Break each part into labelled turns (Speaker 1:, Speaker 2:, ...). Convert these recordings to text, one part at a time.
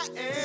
Speaker 1: hot and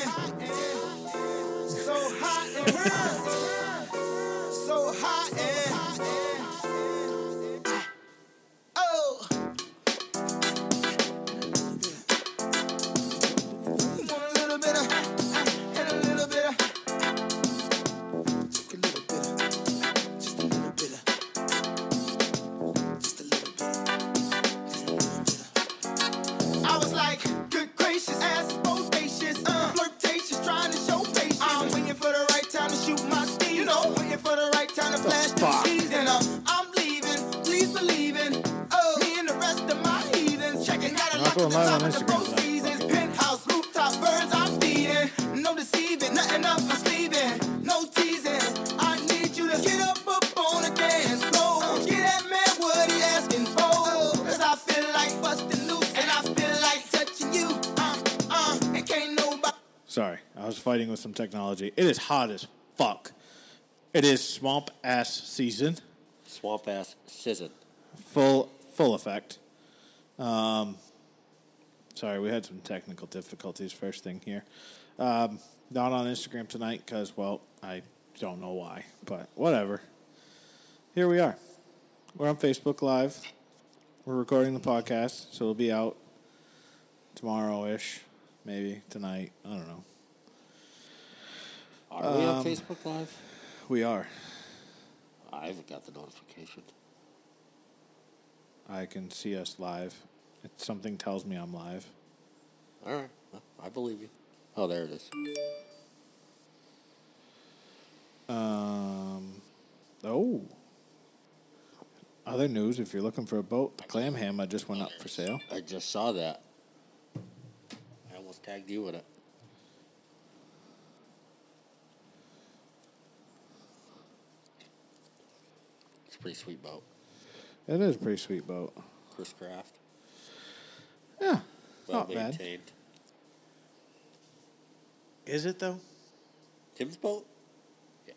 Speaker 2: technology. It is hot as fuck. It is swamp ass season,
Speaker 3: Swamp ass season.
Speaker 2: full full effect. Um, sorry, we had some technical difficulties first thing here. Um, not on Instagram tonight because, well, I don't know why, but whatever. Here we are. We're on Facebook Live. We're recording the podcast, so it'll be out tomorrow ish, maybe tonight. I don't know.
Speaker 3: Are we on
Speaker 2: Um,
Speaker 3: Facebook Live?
Speaker 2: We are.
Speaker 3: I haven't got the notification.
Speaker 2: I can see us live. It, something tells me I'm live.
Speaker 3: All right, well, I believe you. Oh, there it is.
Speaker 2: Um, oh. Other news: If you're looking for a boat, the clam hammer just went up for sale.
Speaker 3: I just saw that. I almost tagged you with it. Pretty sweet boat.
Speaker 2: It is a pretty sweet boat.
Speaker 3: Chris Craft.
Speaker 2: Yeah,
Speaker 3: Well
Speaker 2: not bad. Is it though?
Speaker 3: Tim's boat? Yeah.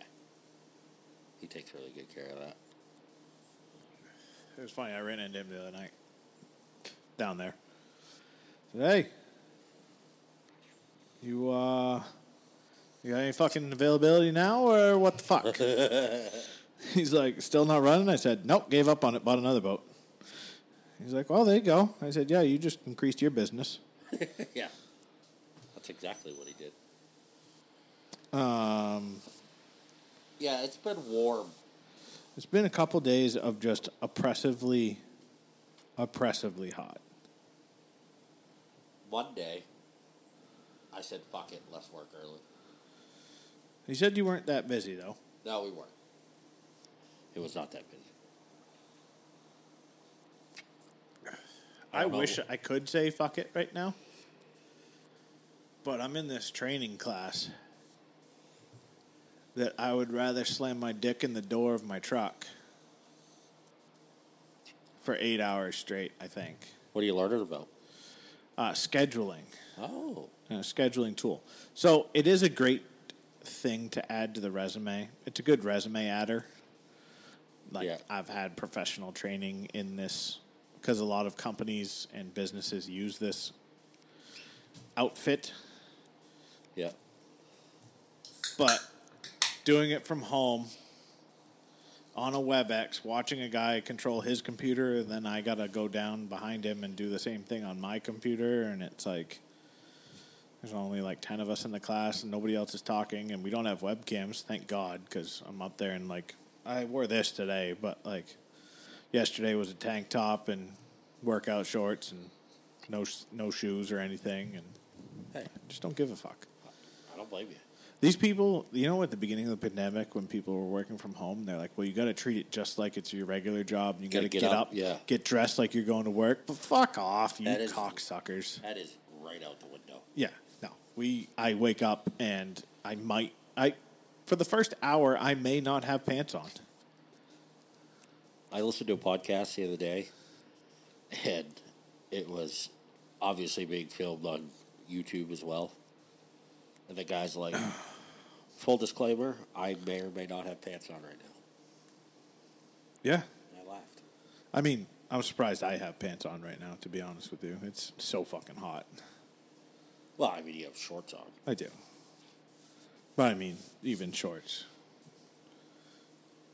Speaker 3: He takes really good care of that.
Speaker 2: It was funny. I ran into him the other night down there. Said, hey, you uh, you got any fucking availability now, or what the fuck? He's like, still not running. I said, nope, gave up on it. Bought another boat. He's like, well, there you go. I said, yeah, you just increased your business.
Speaker 3: yeah. That's exactly what he did.
Speaker 2: Um,
Speaker 3: Yeah, it's been warm.
Speaker 2: it's been a couple days of just oppressively, oppressively hot.
Speaker 3: Monday, I said, fuck it, let's work early.
Speaker 2: He said you weren't that busy though.
Speaker 3: No, we weren't. It was not that busy.
Speaker 2: I
Speaker 3: know.
Speaker 2: wish I could say fuck it right now. But I'm in this training class that I would rather slam my dick in the door of my truck for eight hours straight, I think.
Speaker 3: What are you learning about?
Speaker 2: Uh, scheduling,
Speaker 3: Oh.
Speaker 2: a scheduling tool. So it is a great thing to add to the resume. It's a good resume adder. Like
Speaker 3: Yeah.
Speaker 2: I've had professional training in this because a lot of companies and businesses use this outfit,
Speaker 3: Yeah.
Speaker 2: but doing it from home on a WebEx, watching a guy control his computer, and then I gotta go down behind him and do the same thing on my computer, and it's like there's only like ten of us in the class, and nobody else is talking, and we don't have webcams, thank God, because I'm up there and like I wore this today, but like yesterday was a tank top and workout shorts and no no shoes or anything, and
Speaker 3: Hey,
Speaker 2: just don't give a fuck.
Speaker 3: I don't blame you.
Speaker 2: These people, you know, at the beginning of the pandemic, when people were working from home, they're like, "Well, you got to treat it just like it's your regular job. You got to get,
Speaker 3: get
Speaker 2: up,
Speaker 3: up, yeah.
Speaker 2: get dressed like you're going to work." But fuck off, you
Speaker 3: That is-
Speaker 2: cocksuckers.
Speaker 3: That is right out the window.
Speaker 2: Yeah, no. We, I wake up and I might, I, for the first hour, I may not have pants on.
Speaker 3: I listened to a podcast the other day, and it was obviously being filmed on YouTube as well. And the guy's like, full disclaimer, I may or may not have pants on right now.
Speaker 2: Yeah,
Speaker 3: And I laughed.
Speaker 2: I mean, I'm surprised I have pants on right now. To be honest with you, it's so fucking hot.
Speaker 3: Well, I mean, you have shorts on.
Speaker 2: I do. But I mean, even shorts.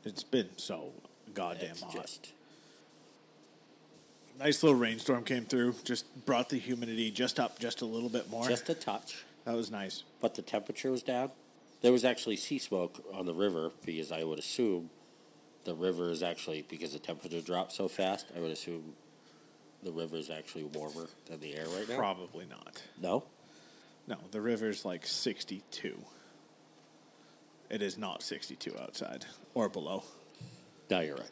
Speaker 2: It's been so goddamn
Speaker 3: It's
Speaker 2: hot.
Speaker 3: just
Speaker 2: Nice little rainstorm came through. Just brought the humidity just up just a little bit more.
Speaker 3: just a touch,
Speaker 2: that was nice.
Speaker 3: but the temperature was down. There was actually sea smoke on the river because I would assume the river is actually because the temperature dropped so fast. I would assume the river is actually warmer than the air right now.
Speaker 2: Probably not.
Speaker 3: No,
Speaker 2: No, the river's like 62. It is not 62 outside or below.
Speaker 3: No, you're right.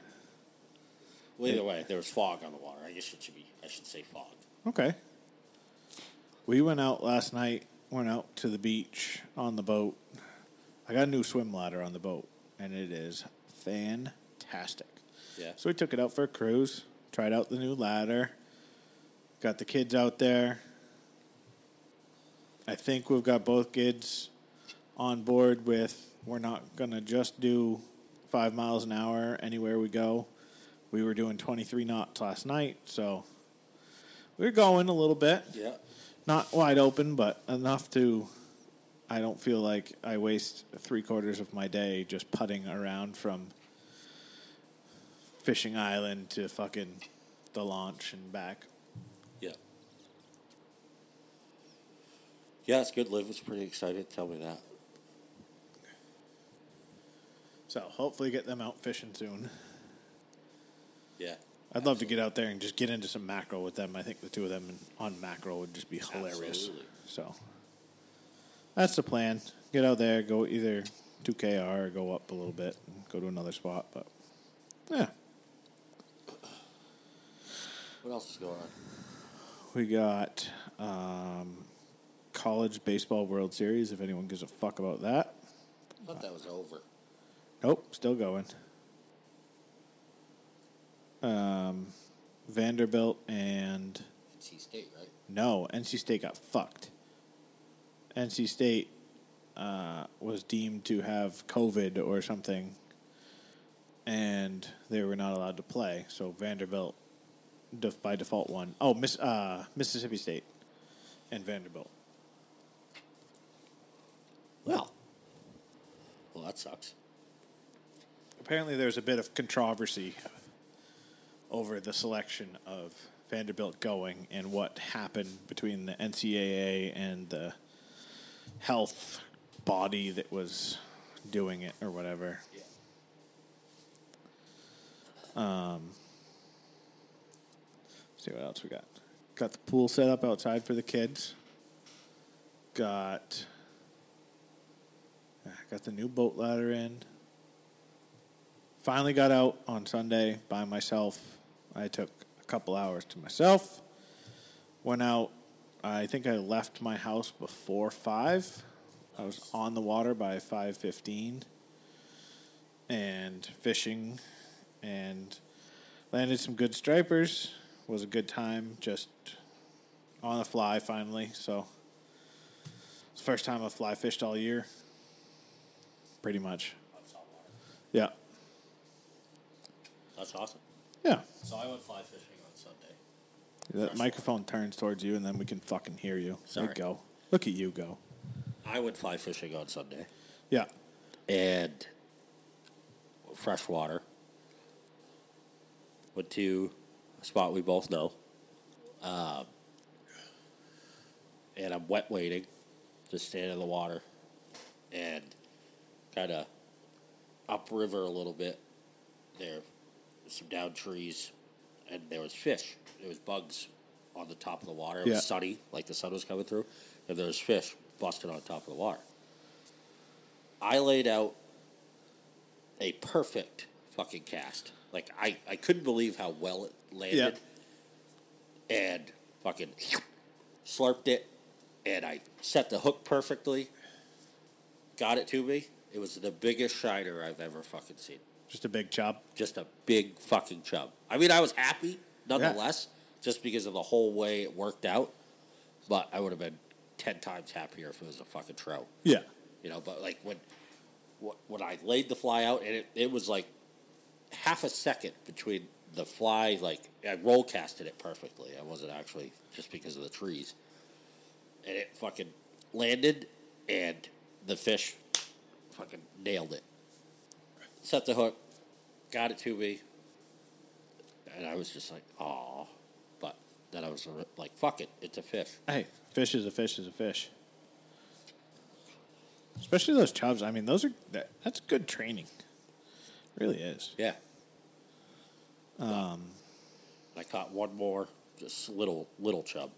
Speaker 3: Well, either way, there was fog on the water. I guess it should be. I should say fog.
Speaker 2: Okay. We went out last night, went out to the beach on the boat. I got a new swim ladder on the boat, and it is fantastic.
Speaker 3: Yeah.
Speaker 2: So we took it out for a cruise, tried out the new ladder, got the kids out there. I think we've got both kids on board with we're not going to just do five miles an hour anywhere we go. We were doing 23 knots last night, so we are going a little bit.
Speaker 3: Yeah.
Speaker 2: Not wide open, but enough to. I don't feel like I waste three quarters of my day just putting around from fishing island to fucking the launch and back.
Speaker 3: Yeah. Yeah, it's good. Liv was pretty excited. Tell me that.
Speaker 2: So hopefully get them out fishing soon.
Speaker 3: Yeah.
Speaker 2: I'd love to get out there and just get into some mackerel with them. I think the two of them on mackerel would just be hilarious.
Speaker 3: Absolutely.
Speaker 2: So that's the plan. Get out there, go either 2KR or go up a little bit and go to another spot. But yeah,
Speaker 3: What else is going on?
Speaker 2: we got um, college baseball World Series. If anyone gives a fuck about that,
Speaker 3: I thought that was over.
Speaker 2: Nope, still going. Um, Vanderbilt and
Speaker 3: NC State, right?
Speaker 2: No, NC State got fucked. NC State uh, was deemed to have COVID or something, and they were not allowed to play. So Vanderbilt, def- by default, won. Oh, Miss uh, Mississippi State and Vanderbilt.
Speaker 3: Well. Well, that sucks.
Speaker 2: Apparently, there's a bit of controversy over the selection of Vanderbilt going and what happened between the NCAA and the health body that was doing it or whatever. Um, see what else we got. Got the pool set up outside for the kids. Got got the new boat ladder in. Finally got out on Sunday by myself. I took a couple hours to myself. Went out. I think I left my house before five. I was on the water by five fifteen, and fishing, and landed some good stripers. Was a good time. Just on the fly finally. So it's the first time I fly fished all year. Pretty much. Yeah.
Speaker 3: That's awesome.
Speaker 2: Yeah.
Speaker 3: So I went fly fishing on Sunday.
Speaker 2: That microphone turns towards you, and then we can fucking hear you. There you go. Look at you go.
Speaker 3: I went fly fishing on Sunday.
Speaker 2: Yeah.
Speaker 3: and fresh water. Went to a spot we both know. Um, and I'm wet waiting, just standing in the water, and kind of upriver a little bit. There, was some down trees, and there was fish. There was bugs on the top of the water. It
Speaker 2: Yeah.
Speaker 3: was sunny, like the sun was coming through, and there was fish busted on top of the water. I laid out a perfect fucking cast. Like I, I couldn't believe how well it landed. And fucking slurped it and I set the hook perfectly. Got it to me. It was the biggest shiner I've ever fucking seen.
Speaker 2: Just a big chop.
Speaker 3: Just a big fucking chub. I mean I was happy nonetheless, just because of the whole way it worked out. But I would have been ten times happier if it was a fucking trout.
Speaker 2: Yeah.
Speaker 3: You know, but like when when I laid the fly out, and it, it was like half a second between the fly, like I roll casted it perfectly. I wasn't actually just because of the trees. and it fucking landed, and the fish fucking nailed it. Set the hook, got it to me, and I was just like, "Aw," but then I was like, "Fuck it, it's a fish."
Speaker 2: Hey, fish is a fish is a fish. Especially those chubs. I mean, those are that, that's good training. really is.
Speaker 3: Yeah. Um, I caught one more, just little little chub,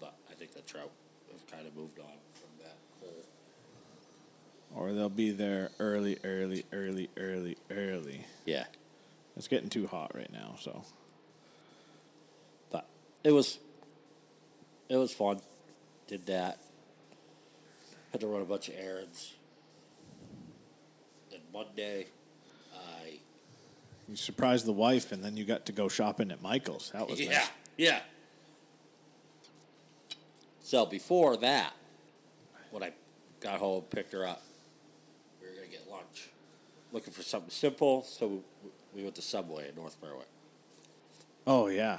Speaker 3: but I think the trout have kind of moved on from that hole.
Speaker 2: Or they'll be there early, early, early, early, early.
Speaker 3: Yeah,
Speaker 2: It's getting too hot right now, so
Speaker 3: but it was it was fun. Did that. Had to run a bunch of errands. Then Monday, I
Speaker 2: you surprised the wife, and then you got to go shopping at Michael's. That was
Speaker 3: yeah
Speaker 2: nice.
Speaker 3: yeah. So before that, when I got home, picked her up, we were gonna get lunch. Looking for something simple, so we, we went to Subway in North Berwick,
Speaker 2: Oh yeah,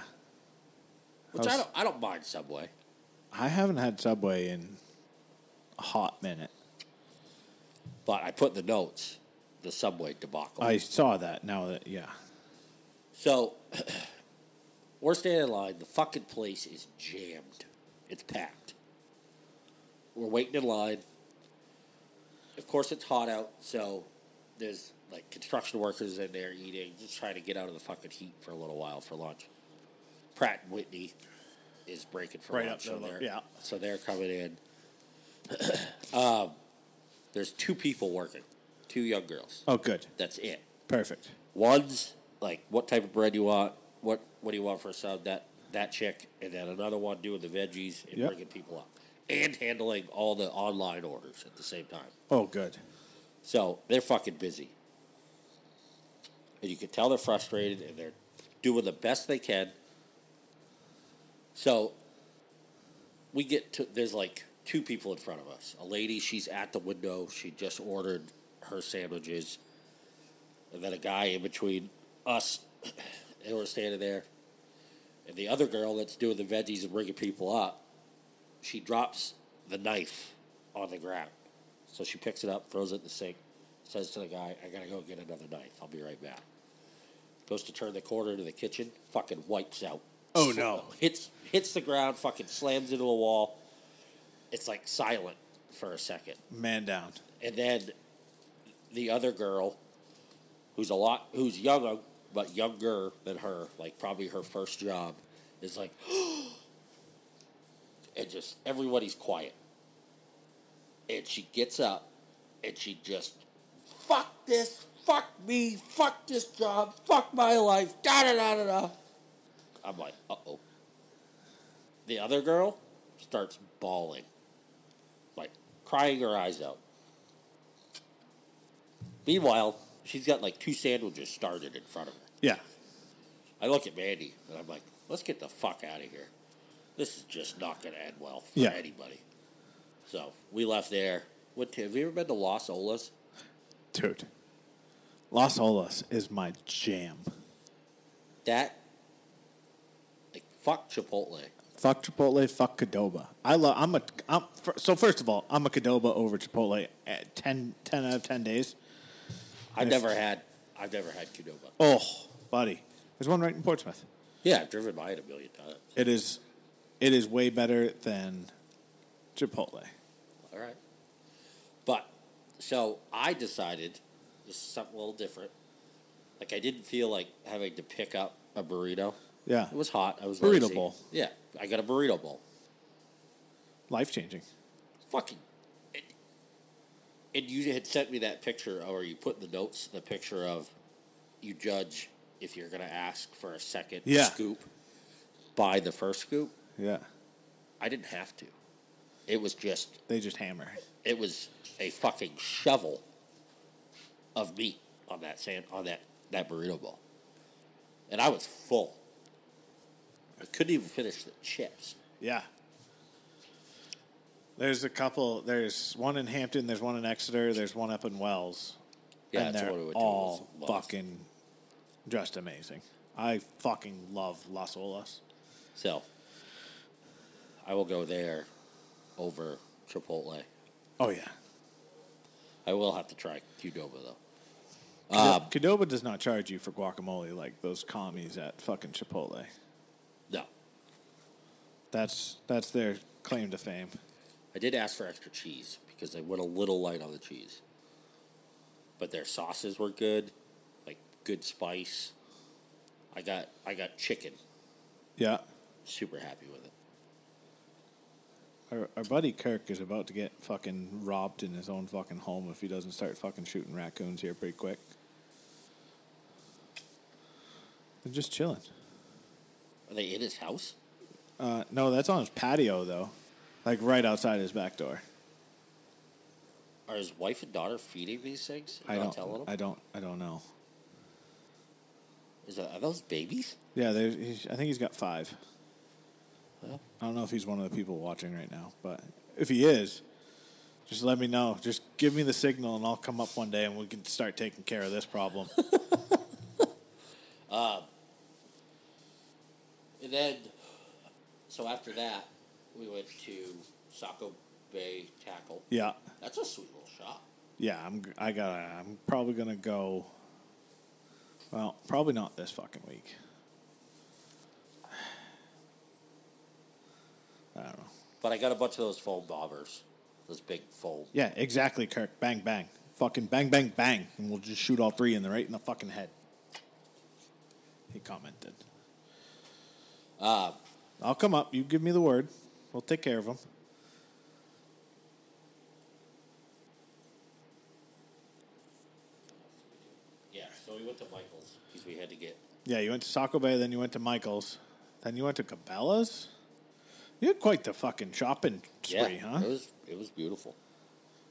Speaker 3: which I
Speaker 2: How's-
Speaker 3: don't I don't mind Subway.
Speaker 2: I haven't had Subway in a hot minute.
Speaker 3: But I put the notes the Subway debacle.
Speaker 2: I saw that. Now that yeah,
Speaker 3: So we're standing in line. The fucking place is jammed. It's packed. We're waiting in line. Of course, it's hot out, so there's like construction workers in there eating, just trying to get out of the fucking heat for a little while for lunch. Pratt and Whitney is breaking for
Speaker 2: Right
Speaker 3: lunch, so
Speaker 2: there,
Speaker 3: they're
Speaker 2: yeah.
Speaker 3: so they're coming in. um, there's two people working, two young girls.
Speaker 2: oh good,
Speaker 3: That's it.
Speaker 2: perfect.
Speaker 3: One's like, what type of bread you want? What what do you want for a sub? That that chick, and then another one doing the veggies and
Speaker 2: Yep.
Speaker 3: bringing people up, and handling all the online orders at the same time.
Speaker 2: Oh good.
Speaker 3: So they're fucking busy, and you can tell they're frustrated, and they're doing the best they can. So we get to there's like two people in front of us. A lady, she's at the window. She just ordered her sandwiches, and then a guy in between us, and we're standing there. And the other girl that's doing the veggies and bringing people up, she drops the knife on the ground. So she picks it up, throws it in the sink, says to the guy, I gotta go get another knife. I'll be right back. Goes to turn the corner to the kitchen, fucking wipes out.
Speaker 2: Oh, no.
Speaker 3: Hits hits the ground, fucking slams into a wall. It's like silent for a second.
Speaker 2: Man down.
Speaker 3: And then the other girl, who's a lot, who's young but younger than her, like probably her first job, is like, oh, and just everybody's quiet. And she gets up, and she just, fuck this, fuck me, fuck this job, fuck my life, da da da da da. I'm like, uh oh. The other girl starts bawling, like crying her eyes out. Meanwhile, she's got like two sandwiches started in front of her.
Speaker 2: Yeah.
Speaker 3: I look at Mandy and I'm like, let's get the fuck out of here. This is just not going to end well for
Speaker 2: Yeah.
Speaker 3: anybody. So we left there. What, have you ever been to Los Olas?
Speaker 2: Dude. Las Olas is my jam.
Speaker 3: That, like, fuck Chipotle.
Speaker 2: Fuck Chipotle, fuck Qdoba. I love. I'm a. I'm, so first of all, I'm a Qdoba over Chipotle at 10, 10 out of ten days.
Speaker 3: I've
Speaker 2: Yes.
Speaker 3: never had, I've never had Qdoba.
Speaker 2: Oh, buddy, there's one right in Portsmouth.
Speaker 3: Yeah, I've driven by it a million times.
Speaker 2: It is, it is way better than Chipotle.
Speaker 3: All right. But so I decided this is something a little different. Like I didn't feel like having to pick up a burrito.
Speaker 2: Yeah,
Speaker 3: It was hot. I was
Speaker 2: Burrito
Speaker 3: lazy.
Speaker 2: bowl.
Speaker 3: Yeah, I got a burrito bowl.
Speaker 2: life changing.
Speaker 3: Fucking. And, and you had sent me that picture, or you put in the notes the picture of you judge if you're going to ask for a second
Speaker 2: Yeah.
Speaker 3: scoop by the first scoop.
Speaker 2: Yeah,
Speaker 3: I didn't have to. It was just
Speaker 2: they just hammer.
Speaker 3: it was a fucking shovel of meat on that sand on that that burrito bowl, and I was full. I couldn't even finish the chips.
Speaker 2: Yeah. There's a couple. There's one in Hampton. There's one in Exeter. There's one up in Wells.
Speaker 3: Yeah,
Speaker 2: and
Speaker 3: that's
Speaker 2: they're
Speaker 3: what we went to,
Speaker 2: all
Speaker 3: was
Speaker 2: fucking just amazing. I fucking love Las Olas.
Speaker 3: So I will go there over Chipotle.
Speaker 2: Oh yeah.
Speaker 3: I will have to try Qdoba though.
Speaker 2: Um, Qdoba does not charge you for guacamole like those commies at fucking Chipotle.
Speaker 3: No,
Speaker 2: That's that's their claim to fame.
Speaker 3: I did ask for extra cheese because they went a little light on the cheese. But their sauces were good, like good spice. I got I got chicken.
Speaker 2: Yeah.
Speaker 3: Super happy with it.
Speaker 2: Our, our buddy Kirk is about to get fucking robbed in his own fucking home if he doesn't start fucking shooting raccoons here pretty quick. They're just chilling.
Speaker 3: Are they in his house?
Speaker 2: Uh, no, that's on his patio though, like right outside his back door.
Speaker 3: Are his wife and daughter feeding these things?
Speaker 2: I don't.
Speaker 3: telling him.
Speaker 2: I don't. I don't know.
Speaker 3: Is that, are those babies?
Speaker 2: Yeah, I think he's got five.
Speaker 3: Well,
Speaker 2: I don't know if he's one of the people watching right now, but if he is, just let me know. Just give me the signal, and I'll come up one day, and we can start taking care of this problem.
Speaker 3: Uh, and then, so after that, we went to Saco Bay Tackle.
Speaker 2: yeah,
Speaker 3: That's a sweet little shop.
Speaker 2: yeah. I'm. I got. I'm probably gonna go. Well, probably not this fucking week. I don't know.
Speaker 3: But I got a bunch of those foam bobbers. Those big foam.
Speaker 2: Yeah, exactly, Kirk. Bang, bang, fucking bang, bang, bang, and we'll just shoot all three in the right in the fucking head. He commented.
Speaker 3: Uh,
Speaker 2: I'll come up. You give me the word. We'll take care of them.
Speaker 3: yeah, so we went to Michael's because we had to get.
Speaker 2: Yeah, you went to Saco Bay, then you went to Michael's, then you went to Cabela's. You had quite the fucking shopping spree,
Speaker 3: yeah,
Speaker 2: huh?
Speaker 3: It was it was beautiful.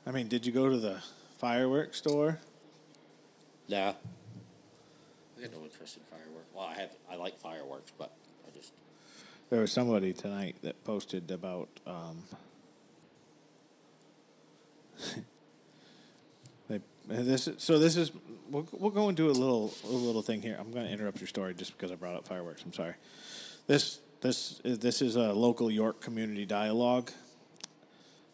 Speaker 2: I mean, did you go to the fireworks store?
Speaker 3: Nah. I got no interest in fireworks. Well, I have. I like fireworks, but I just
Speaker 2: There was somebody tonight that posted about. Um, they, this is- so this is we'll, we'll go into a little a little thing here. I'm going to interrupt your story just because I brought up fireworks. I'm sorry. This this is, this is a local York community dialogue.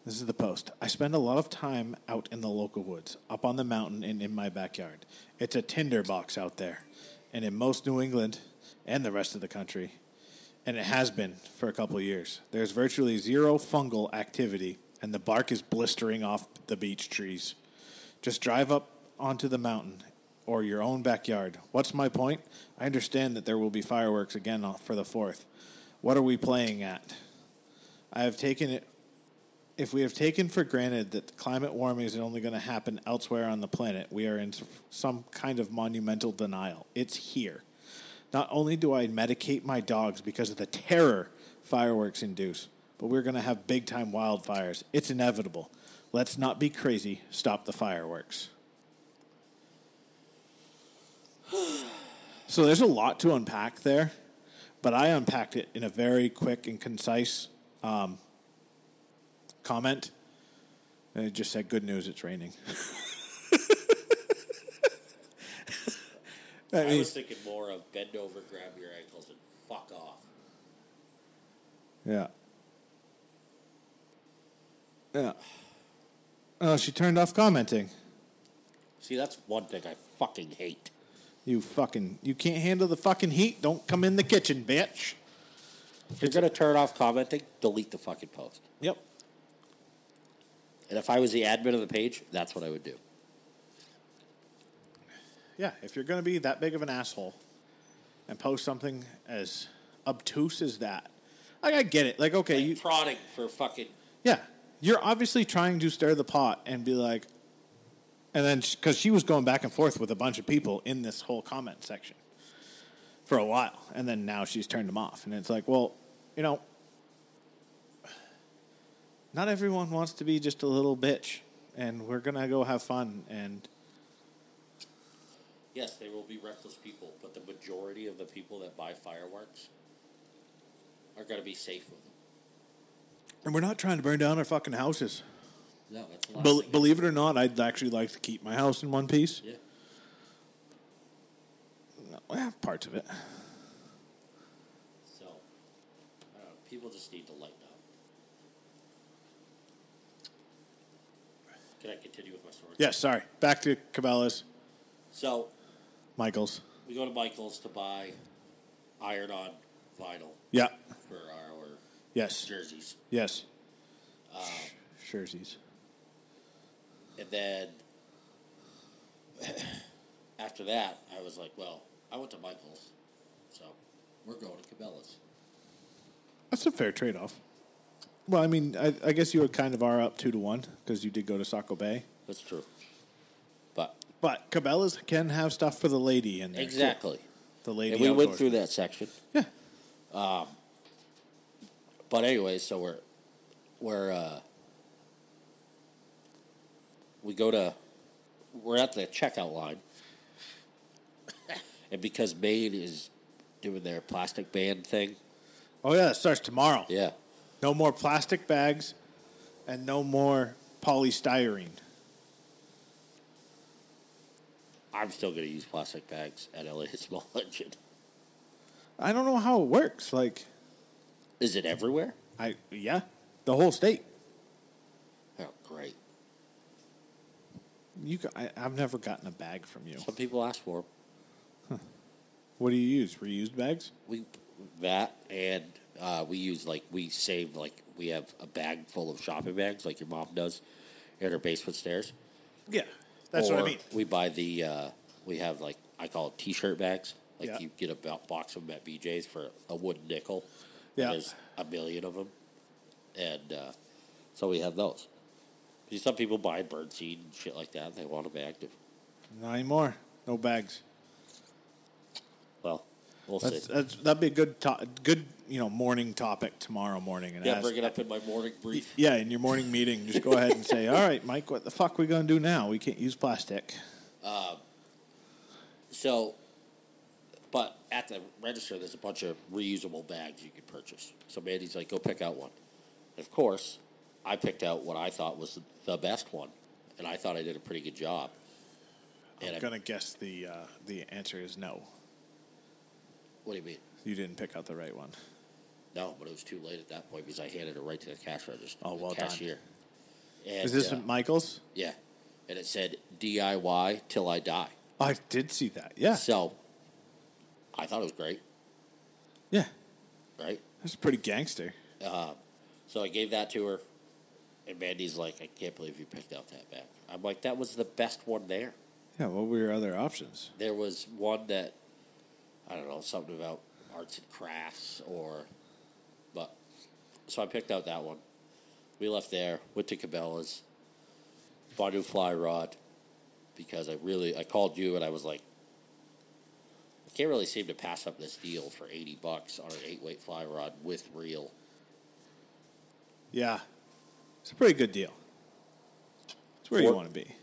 Speaker 2: This is the post. I spend a lot of time out in the local woods, up on the mountain and in my backyard. It's a tinderbox out there. And in most New England and the rest of the country, and it has been for a couple of years, there's virtually zero fungal activity, and the bark is blistering off the beech trees. Just drive up onto the mountain or your own backyard. What's my point? I understand that there will be fireworks again for the 4th. What are we playing at? I have taken it if we have taken for granted that climate warming is only going to happen elsewhere on the planet, we are in some kind of monumental denial. It's here. Not only do I medicate my dogs because of the terror fireworks induce, but we're going to have big time wildfires. It's inevitable. Let's not be crazy. Stop the fireworks. So there's a lot to unpack there, but I unpacked it in a very quick and concise um, comment. And it just said, "Good news, it's raining." I
Speaker 3: I was thinking more of bend over, grab your ankles, and fuck off.
Speaker 2: yeah, yeah. Oh, she turned off commenting.
Speaker 3: See, that's one thing I fucking hate.
Speaker 2: You fucking, you can't handle the fucking heat. Don't come in the kitchen, bitch.
Speaker 3: If you're gonna turn off commenting, delete the fucking post.
Speaker 2: Yep.
Speaker 3: And if I was the admin of the page, that's what I would do.
Speaker 2: Yeah, if you're going to be that big of an asshole and post something as obtuse as that, like I get it. Like, okay, you,
Speaker 3: prodding for fucking.
Speaker 2: Yeah, you're obviously trying to stir the pot and be like, and then because she was going back and forth with a bunch of people in this whole comment section for a while, and then now she's turned them off, and it's like, well, you know, not everyone wants to be just a little bitch, and we're gonna go have fun, and
Speaker 3: Yes, there will be reckless people, but the majority of the people that buy fireworks are gonna be safe with them.
Speaker 2: and we're not trying to burn down our fucking houses.
Speaker 3: No, that's the last
Speaker 2: Bel
Speaker 3: thing
Speaker 2: believe it or not, I'd actually like to keep my house in one piece.
Speaker 3: Yeah.
Speaker 2: Well, parts of it.
Speaker 3: So, I don't know, people just need to lighten up. Can I continue with my story?
Speaker 2: Yes, sorry. Back to Cabela's,
Speaker 3: So
Speaker 2: Michaels.
Speaker 3: we go to Michael's to buy iron-on vinyl
Speaker 2: Yeah.
Speaker 3: for our
Speaker 2: Yes.
Speaker 3: jerseys,
Speaker 2: Yes. Uh, jerseys.
Speaker 3: And then after that, I was like, "Well, I went to Michael's, so we're going to Cabela's."
Speaker 2: That's a fair trade off. Well, I mean, I, I guess you were kind of are up two to one because you did go to Saco Bay.
Speaker 3: That's true, but
Speaker 2: But Cabela's can have stuff for the lady in there. too.
Speaker 3: exactly.
Speaker 2: The lady.
Speaker 3: And we went through that section.
Speaker 2: Yeah.
Speaker 3: Um, But anyway, so we're we're uh, we go to we're at the checkout line, and because Maine is doing their plastic ban thing,
Speaker 2: Oh yeah, it starts tomorrow.
Speaker 3: yeah,
Speaker 2: No more plastic bags, and no more polystyrene.
Speaker 3: I'm still going to use plastic bags at LA Small Engine.
Speaker 2: I don't know how it works. Like,
Speaker 3: Is it everywhere?
Speaker 2: I yeah, the whole state.
Speaker 3: Oh, great!
Speaker 2: You, ca- I, I've never gotten a bag from you.
Speaker 3: Some people ask for 'em.
Speaker 2: What do you use? Reused bags?
Speaker 3: We that and uh, we use like we save like we have a bag full of shopping bags like your mom does in her basement stairs.
Speaker 2: Yeah, that's what I
Speaker 3: Or
Speaker 2: mean.
Speaker 3: We buy the uh, we have like I call it T-shirt bags. Like
Speaker 2: Yeah.
Speaker 3: you get a bo- box of them at BJ's for a wooden nickel.
Speaker 2: Yeah.
Speaker 3: There's a million of them, and uh, so we have those. See, Some people buy birdseed and shit like that. They want them active.
Speaker 2: Not anymore. No bags.
Speaker 3: Well, we'll
Speaker 2: That's,
Speaker 3: see.
Speaker 2: that's that'd be a good to- good you know morning topic tomorrow morning. And
Speaker 3: Yeah,
Speaker 2: ask-
Speaker 3: bring it up in my morning brief.
Speaker 2: Yeah, in your morning meeting, just go ahead and say, "All right, Mike, what the fuck are we gonna do now? We can't use plastic."
Speaker 3: Uh, so, but at the register, there's a bunch of reusable bags you can purchase. So Mandy's like, go pick out one. And of course, I picked out what I thought was the best one, and I thought I did a pretty good job. And
Speaker 2: I'm
Speaker 3: I,
Speaker 2: gonna guess the uh, the answer is no.
Speaker 3: what do you mean?
Speaker 2: You didn't pick out the right one.
Speaker 3: No, but it was too late at that point because I handed it right to the cash register.
Speaker 2: Oh, well done.
Speaker 3: cashier. And,
Speaker 2: Is this
Speaker 3: uh,
Speaker 2: Michael's?
Speaker 3: yeah, and it said DIY till I die.
Speaker 2: I did see that. Yeah,
Speaker 3: So, I thought it was great,
Speaker 2: yeah,
Speaker 3: right?
Speaker 2: that's pretty gangster.
Speaker 3: So I gave that to her, and Mandy's like, "I can't believe you picked out that bag." I'm like, "That was the best one there."
Speaker 2: Yeah, what were your other options?
Speaker 3: There was one that I don't know something about arts and crafts, or but so I picked out that one. We left there, went to Cabela's, bought a new fly rod because I really I called you and I was like, I can't really seem to pass up this deal for eighty bucks on an eight weight fly rod with reel.
Speaker 2: Yeah, it's a pretty good deal. It's where you want to be.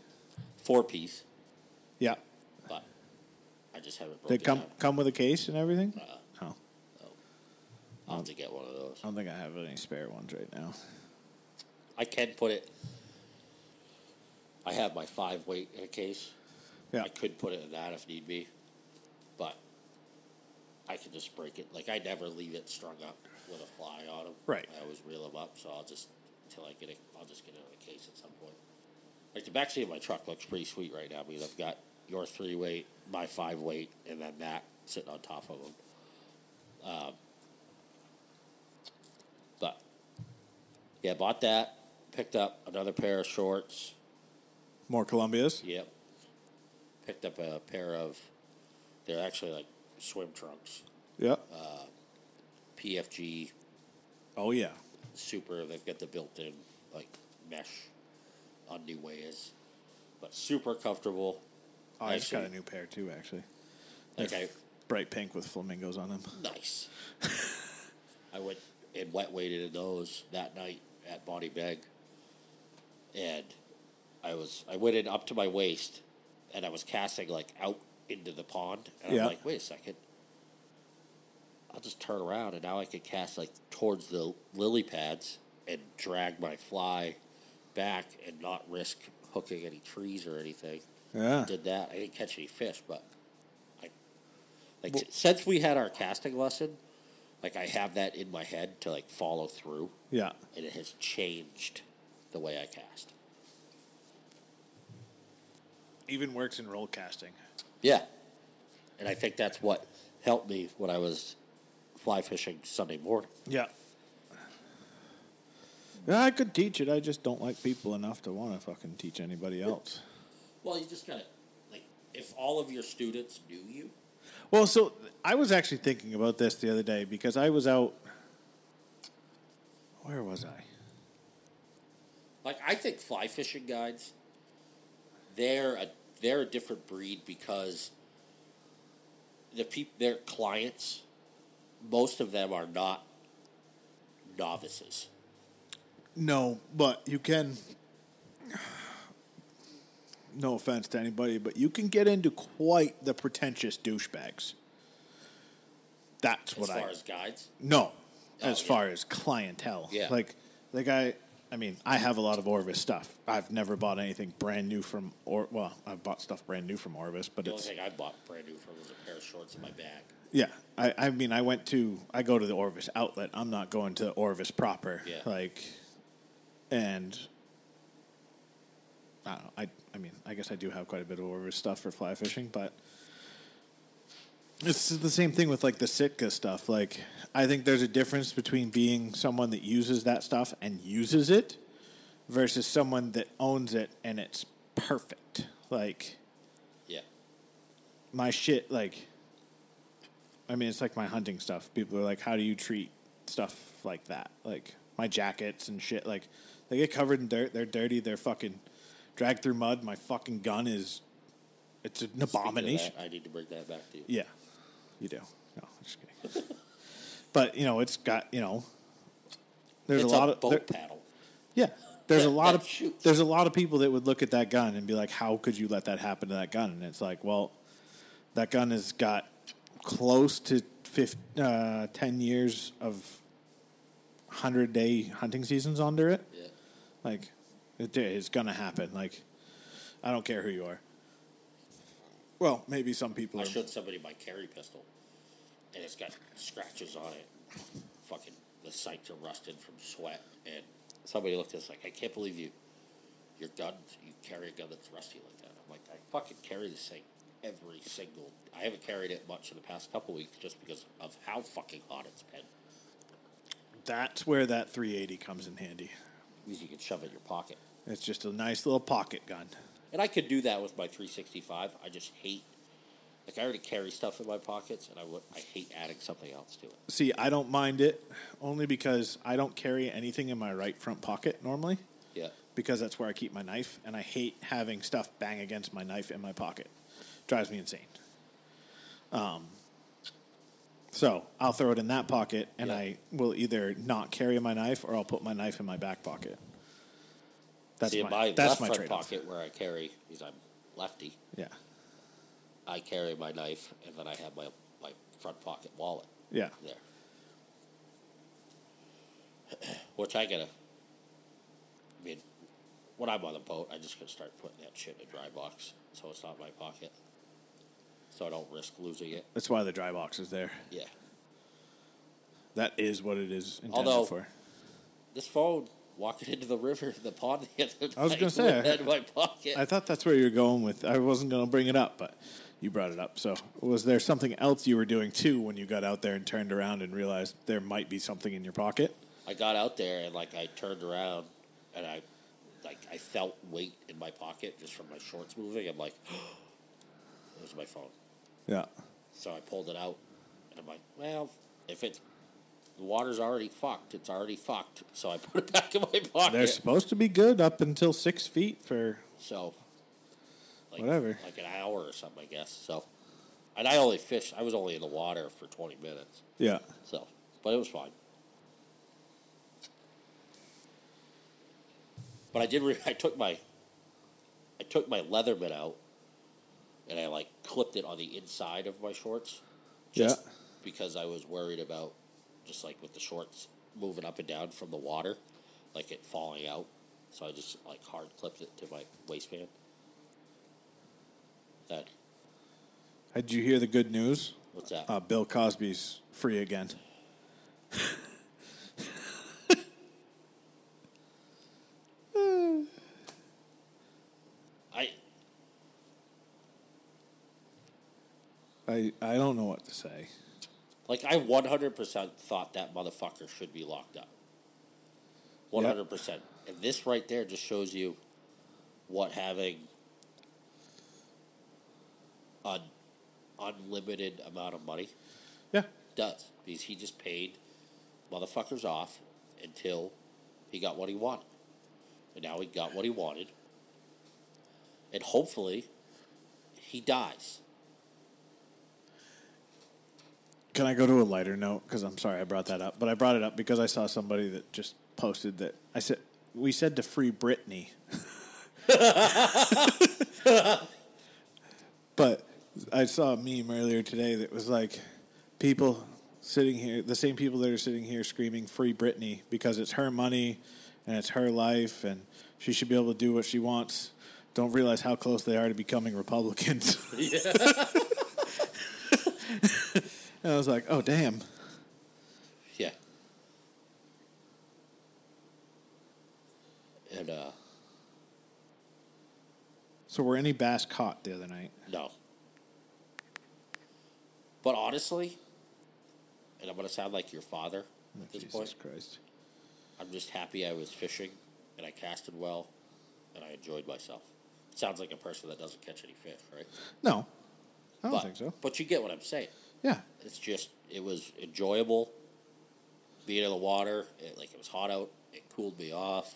Speaker 3: four piece,
Speaker 2: Yeah,
Speaker 3: but I just haven't
Speaker 2: they
Speaker 3: broken
Speaker 2: come come with a case and everything.
Speaker 3: Uh,
Speaker 2: Oh,
Speaker 3: I'll have to get one of those.
Speaker 2: I don't think I have any spare ones right now.
Speaker 3: I can put it. I have my five weight in a case.
Speaker 2: Yeah,
Speaker 3: I could put it in that if need be, but I can just break it. Like I never leave it strung up with a fly on them.
Speaker 2: Right.
Speaker 3: I always reel them up, so I'll just until I get it. I'll just get it in a case at some point. Like the back seat of my truck looks pretty sweet right now because I've got your three weight, my five weight, and then that sitting on top of them. Um, but yeah, bought that. Picked up another pair of shorts.
Speaker 2: more Columbias.
Speaker 3: Yep. Picked up a pair of. They're actually like swim trunks.
Speaker 2: Yeah.
Speaker 3: PFG
Speaker 2: oh yeah.
Speaker 3: Super. They've got the built-in like mesh underwears, but super comfortable.
Speaker 2: Oh, I just got a new pair too. Actually,
Speaker 3: Like
Speaker 2: They're
Speaker 3: I
Speaker 2: bright pink with flamingos on them.
Speaker 3: nice. I went and wet weighted in those that night at Bonnie Beg, and I was I went in up to my waist, and I was casting like out into the pond, and
Speaker 2: Yeah.
Speaker 3: I'm like, wait a second. I'll just turn around, and now I can cast like towards the lily pads and drag my fly back and not risk hooking any trees or anything.
Speaker 2: Yeah.
Speaker 3: I Did that. I didn't catch any fish, but I like since we had our casting lesson, like I have that in my head to like follow through,
Speaker 2: Yeah.
Speaker 3: and it has changed the way I cast.
Speaker 2: even works in roll casting.
Speaker 3: Yeah. And I think that's what helped me when I was fly fishing Sunday morning.
Speaker 2: Yeah. Yeah, I could teach it. I just don't like people enough to want to fucking teach anybody else.
Speaker 3: Well, you just gotta like if all of your students knew you.
Speaker 2: Well, so I was actually thinking about this the other day because I was out. Where was I?
Speaker 3: Like I think fly fishing guides, they're a they're a different breed because the peop their clients, most of them are not novices.
Speaker 2: No, but you can. No offense to anybody, but you can get into quite the pretentious douchebags. That's
Speaker 3: As
Speaker 2: what I.
Speaker 3: as far as guides,
Speaker 2: No,
Speaker 3: Oh,
Speaker 2: as
Speaker 3: yeah.
Speaker 2: far as clientele.
Speaker 3: Yeah.
Speaker 2: Like the guy. I mean, I have a lot of Orvis stuff. I've never bought anything brand new from or well, I've bought stuff brand new from Orvis, but
Speaker 3: the only
Speaker 2: it's
Speaker 3: thing I bought brand new from was a pair of shorts in my bag.
Speaker 2: Yeah. I, I mean, I went to I go to the Orvis outlet. I'm not going to Orvis proper.
Speaker 3: Yeah.
Speaker 2: Like, and I don't know. I I mean, I guess I do have quite a bit of Orvis stuff for fly fishing, but it's the same thing with like the Sitka stuff. Like, I think there's a difference between being someone that uses that stuff and uses it versus someone that owns it and it's perfect. Like
Speaker 3: Yeah.
Speaker 2: my shit, like, I mean, it's like my hunting stuff. People are like, "How do you treat stuff like that?" Like my jackets and shit. Like they get covered in dirt. They're dirty. They're fucking dragged through mud. My fucking gun is, it's an abomination.
Speaker 3: that, I need to bring that back to you.
Speaker 2: Yeah, you do. No, I'm just kidding. but you know, it's got you know, there's
Speaker 3: it's
Speaker 2: a lot
Speaker 3: a
Speaker 2: of
Speaker 3: boat
Speaker 2: there-
Speaker 3: paddle.
Speaker 2: yeah. There's a lot of
Speaker 3: shoots.
Speaker 2: there's a lot of people that would look at that gun and be like, "How could you let that happen to that gun?" And it's like, well, that gun has got close to 50, uh, ten years of hundred day hunting seasons under it.
Speaker 3: Yeah.
Speaker 2: Like, it is gonna happen. Like, I don't care who you are. Well, maybe some people
Speaker 3: I
Speaker 2: are.
Speaker 3: showed somebody my carry pistol, and it's got scratches on it. Fucking the sights are rusted from sweat, and somebody looked at us like, "I can't believe you, your gun, you carry a gun that's rusty like that." I'm like, "I fucking carry this thing every single. I haven't carried it much in the past couple weeks just because of how fucking hot it's been.
Speaker 2: That's where that 380 comes in handy.
Speaker 3: Means you can shove it in your pocket."
Speaker 2: It's just a nice little pocket gun.
Speaker 3: And I could do that with my 365. I just hate, like, I already carry stuff in my pockets, and I would, I hate adding something else to it.
Speaker 2: See, I don't mind it only because I don't carry anything in my right front pocket normally
Speaker 3: Yeah.
Speaker 2: because that's where I keep my knife, and I hate having stuff bang against my knife in my pocket. Drives me insane. Um, so I'll throw it in that pocket, and
Speaker 3: Yeah.
Speaker 2: I will either not carry my knife or I'll put my knife in my back pocket. That's
Speaker 3: See,
Speaker 2: my,
Speaker 3: in my
Speaker 2: that's my
Speaker 3: pocket where I carry, because I'm lefty,
Speaker 2: Yeah,
Speaker 3: I carry my knife, and then I have my, my front pocket wallet
Speaker 2: yeah,
Speaker 3: there. Which I gotta, I mean, when I'm on the boat, I just gotta start putting that shit in a dry box so it's not my pocket. So I don't risk losing it.
Speaker 2: that's why the dry box is there.
Speaker 3: Yeah.
Speaker 2: That is what it is intended
Speaker 3: Although-
Speaker 2: for.
Speaker 3: This phone, walking into the river, the pond the other
Speaker 2: I was gonna say, I-
Speaker 3: in my pocket.
Speaker 2: I thought that's where you were going with. I wasn't going to bring it up, but you brought it up. So, was there something else you were doing too when you got out there and turned around and realized there might be something in your pocket?
Speaker 3: I got out there and like I turned around and I like I felt weight in my pocket just from my shorts moving. I'm like, it was my phone.
Speaker 2: Yeah.
Speaker 3: So I pulled it out and I'm like, well, if it, the water's already fucked, it's already fucked. So I put it back in my pocket.
Speaker 2: They're supposed to be good up until six feet for.
Speaker 3: so like,
Speaker 2: Whatever.
Speaker 3: like an hour or something, I guess. So, and I only fished. I was only in the water for 20 minutes.
Speaker 2: Yeah.
Speaker 3: So, but it was fine. But I did. Re- I took my. I took my Leatherman out, and I like clipped it on the inside of my shorts. Just
Speaker 2: Yeah.
Speaker 3: Because I was worried about, just like with the shorts moving up and down from the water, like it falling out. So I just like hard clipped it to my waistband. That
Speaker 2: Did you hear the good news?
Speaker 3: what's that?
Speaker 2: Uh, Bill Cosby's free again.
Speaker 3: I
Speaker 2: I I don't know what to say.
Speaker 3: Like I 100% thought that motherfucker should be locked up. 100%. And this right there just shows you what having an unlimited amount of money
Speaker 2: Yeah.
Speaker 3: does. Because he just paid motherfuckers off until he got what he wanted. And now he got what he wanted. And hopefully he dies.
Speaker 2: Can I go to a lighter note? Because I'm sorry I brought that up, but I brought it up because I saw somebody that just posted that I said we said to free Britney, but I saw a meme earlier today that was like people sitting here, the same people that are sitting here screaming free Britney because it's her money and it's her life and she should be able to do what she wants. Don't realize how close they are to becoming Republicans. and I was like, oh damn.
Speaker 3: Yeah. And uh
Speaker 2: So were any bass caught the other night?
Speaker 3: no. But honestly, and I'm gonna sound like your father at this
Speaker 2: Jesus
Speaker 3: point,
Speaker 2: Christ.
Speaker 3: I'm just happy I was fishing and I casted well and I enjoyed myself. Sounds like a person that doesn't catch any fish, right?
Speaker 2: No, I don't
Speaker 3: but,
Speaker 2: think so.
Speaker 3: But you get what I'm saying.
Speaker 2: Yeah,
Speaker 3: It's just it was enjoyable being in the water. It, like it was hot out. It cooled me off.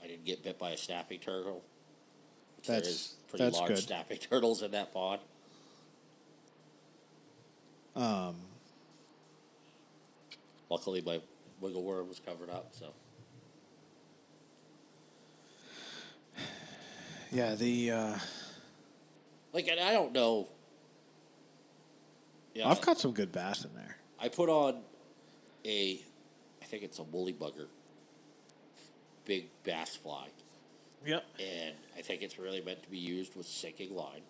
Speaker 3: I didn't get bit by a snapping turtle.
Speaker 2: That's-
Speaker 3: is pretty
Speaker 2: that's
Speaker 3: large
Speaker 2: good.
Speaker 3: snapping turtles in that pond.
Speaker 2: um,
Speaker 3: Luckily, my wiggle worm was covered up. So
Speaker 2: yeah. The uh,
Speaker 3: like, and I don't know. Yeah,
Speaker 2: I've caught some good bass in there.
Speaker 3: I put on a, I think it's a woolly bugger, big bass fly,
Speaker 2: Yep.
Speaker 3: and I think it's really meant to be used with sinking line.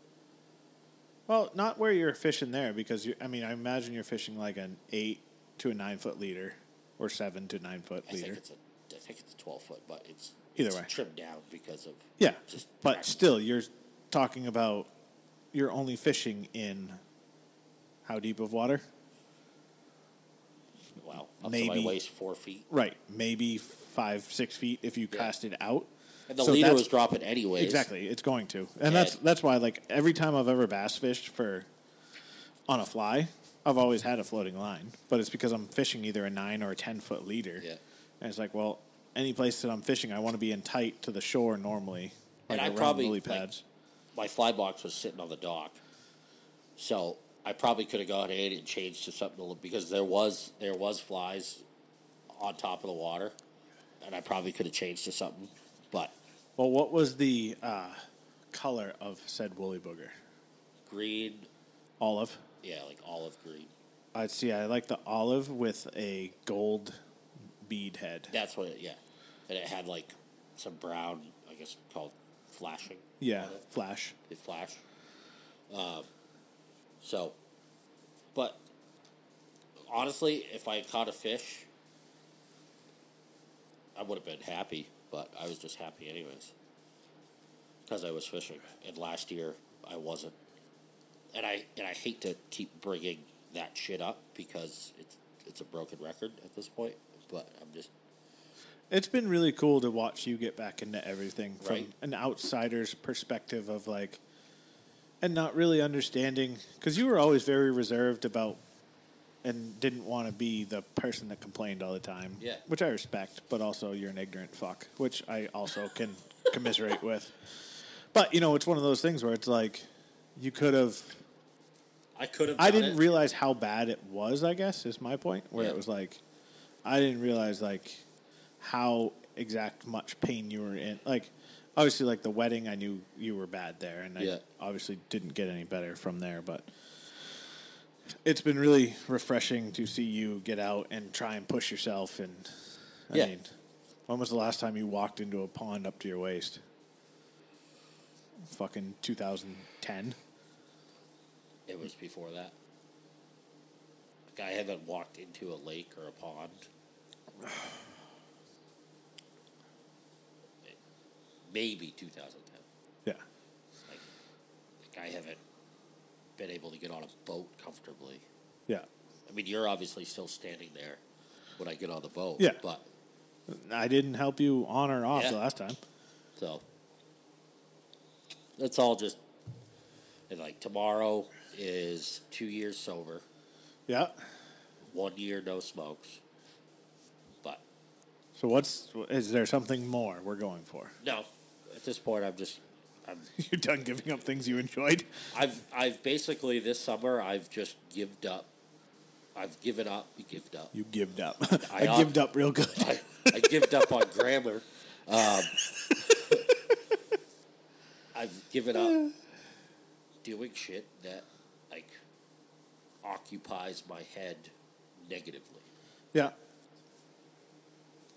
Speaker 2: Well, not where you're fishing there because you. I mean, I imagine you're fishing like an eight to a nine foot leader, or seven to nine foot
Speaker 3: I think
Speaker 2: leader.
Speaker 3: it's a, I think it's a twelve foot, but it's
Speaker 2: Either
Speaker 3: it's
Speaker 2: way.
Speaker 3: trimmed down because of
Speaker 2: Yeah,
Speaker 3: just
Speaker 2: but
Speaker 3: practice.
Speaker 2: still, you're talking about you're only fishing in how deep of water?
Speaker 3: wow, up to
Speaker 2: maybe-
Speaker 3: my waist, four feet,
Speaker 2: Right, maybe five, six feet if you
Speaker 3: Yeah.
Speaker 2: cast it out.
Speaker 3: and the
Speaker 2: So
Speaker 3: leader was dropping anyway.
Speaker 2: Exactly, it's going to, and
Speaker 3: Yeah.
Speaker 2: that's that's why like every time I've ever bass fished for on a fly, I've always had a floating line, but it's because I'm fishing either a nine or a ten foot leader.
Speaker 3: Yeah.
Speaker 2: and it's like, well, any place that I'm fishing, I want to be in tight to the shore normally, like
Speaker 3: And I
Speaker 2: around
Speaker 3: probably,
Speaker 2: lily
Speaker 3: like. My fly box was sitting on the dock, so I probably could have gone in and changed to something a little- because there was there was flies on top of the water, and I probably could have changed to something, but
Speaker 2: well, what was the uh, color of said woolly booger?
Speaker 3: green,
Speaker 2: Olive.
Speaker 3: yeah, like olive green.
Speaker 2: I'd see. I like the olive with a gold bead head.
Speaker 3: That's what, it, yeah, and it had like some brown, I guess called flashing.
Speaker 2: Yeah, flash.
Speaker 3: It flash. Um, so, but honestly, if I had caught a fish, I would have been happy. But I was just happy anyways because I was fishing. And last year I wasn't. And I and I hate to keep bringing that shit up because it's it's a broken record at this point. But I'm just
Speaker 2: It's been really cool to watch you get back into everything from
Speaker 3: Right.
Speaker 2: an outsider's perspective of like, and not really understanding because you were always very reserved about and didn't want to be the person that complained all the time.
Speaker 3: Yeah.
Speaker 2: which I respect, but also you're an ignorant fuck, which I also can commiserate with. But you know, it's one of those things where it's like you could have.
Speaker 3: I could have.
Speaker 2: I didn't
Speaker 3: it.
Speaker 2: realize how bad it was. I guess is my point. Where
Speaker 3: Yeah.
Speaker 2: it was like, I didn't realize like how exact much pain you were in. Like, obviously, like the wedding, I knew you were bad there, and
Speaker 3: Yeah.
Speaker 2: I obviously didn't get any better from there. But it's been really refreshing to see you get out and try and push yourself. And I
Speaker 3: Yeah.
Speaker 2: mean, when was the last time you walked into a pond up to your waist? Fucking 2010.
Speaker 3: It was before that. Like I haven't walked into a lake or a pond. Maybe 2010.
Speaker 2: Yeah.
Speaker 3: Like, like I haven't been able to get on a boat comfortably.
Speaker 2: Yeah.
Speaker 3: I mean, you're obviously still standing there when I get on the boat.
Speaker 2: Yeah.
Speaker 3: But
Speaker 2: I didn't help you on or off
Speaker 3: Yeah.
Speaker 2: the last time.
Speaker 3: so that's all just and like tomorrow is two years sober,
Speaker 2: Yeah.
Speaker 3: one year no smokes. But
Speaker 2: So what's is there something more we're going for?
Speaker 3: no, at this point, I'm just I'm
Speaker 2: You're done giving up things you enjoyed.
Speaker 3: I've I've basically this summer I've just gived up. I've given up. You gived up.
Speaker 2: You gived up.
Speaker 3: I
Speaker 2: I, gived up real good.
Speaker 3: I, I gived up on grammar. Um, I've given up doing shit that like occupies my head negatively.
Speaker 2: yeah.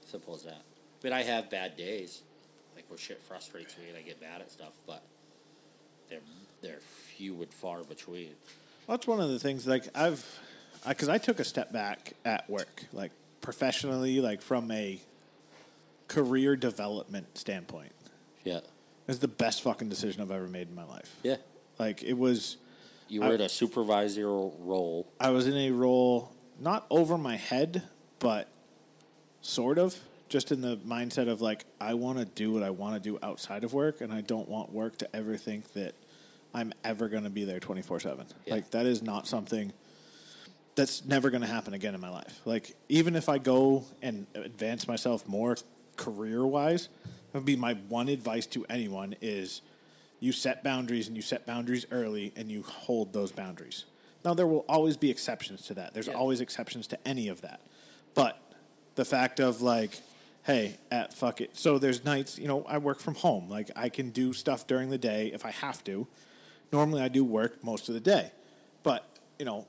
Speaker 3: Simple as that. But I have bad days, like where shit frustrates me and I get mad at stuff, but they're they're few and far between.
Speaker 2: That's one of the things. Like I've, because I, took a step back at work, like professionally, like from a career development standpoint.
Speaker 3: Yeah,
Speaker 2: It's the best fucking decision I've ever made in my life.
Speaker 3: yeah.
Speaker 2: Like it was.
Speaker 3: You
Speaker 2: I-
Speaker 3: were in a supervisorial role.
Speaker 2: I was in a role not over my head, but sort of just in the mindset of like I want to do what I want to do outside of work, and I don't want work to ever think that I'm ever going to be there twenty four seven. Like that is not something that's never going to happen again in my life. Like even if I go and advance myself more career wise, that would be my one advice to anyone is you set boundaries and you set boundaries early and you hold those boundaries. Now there will always be exceptions to that. There's
Speaker 3: Yeah.
Speaker 2: always exceptions to any of that. But the fact of like, hey, at fuck it. So there's nights, you know, I work from home. Like I can do stuff during the day if I have to. Normally I do work most of the day. But, you know,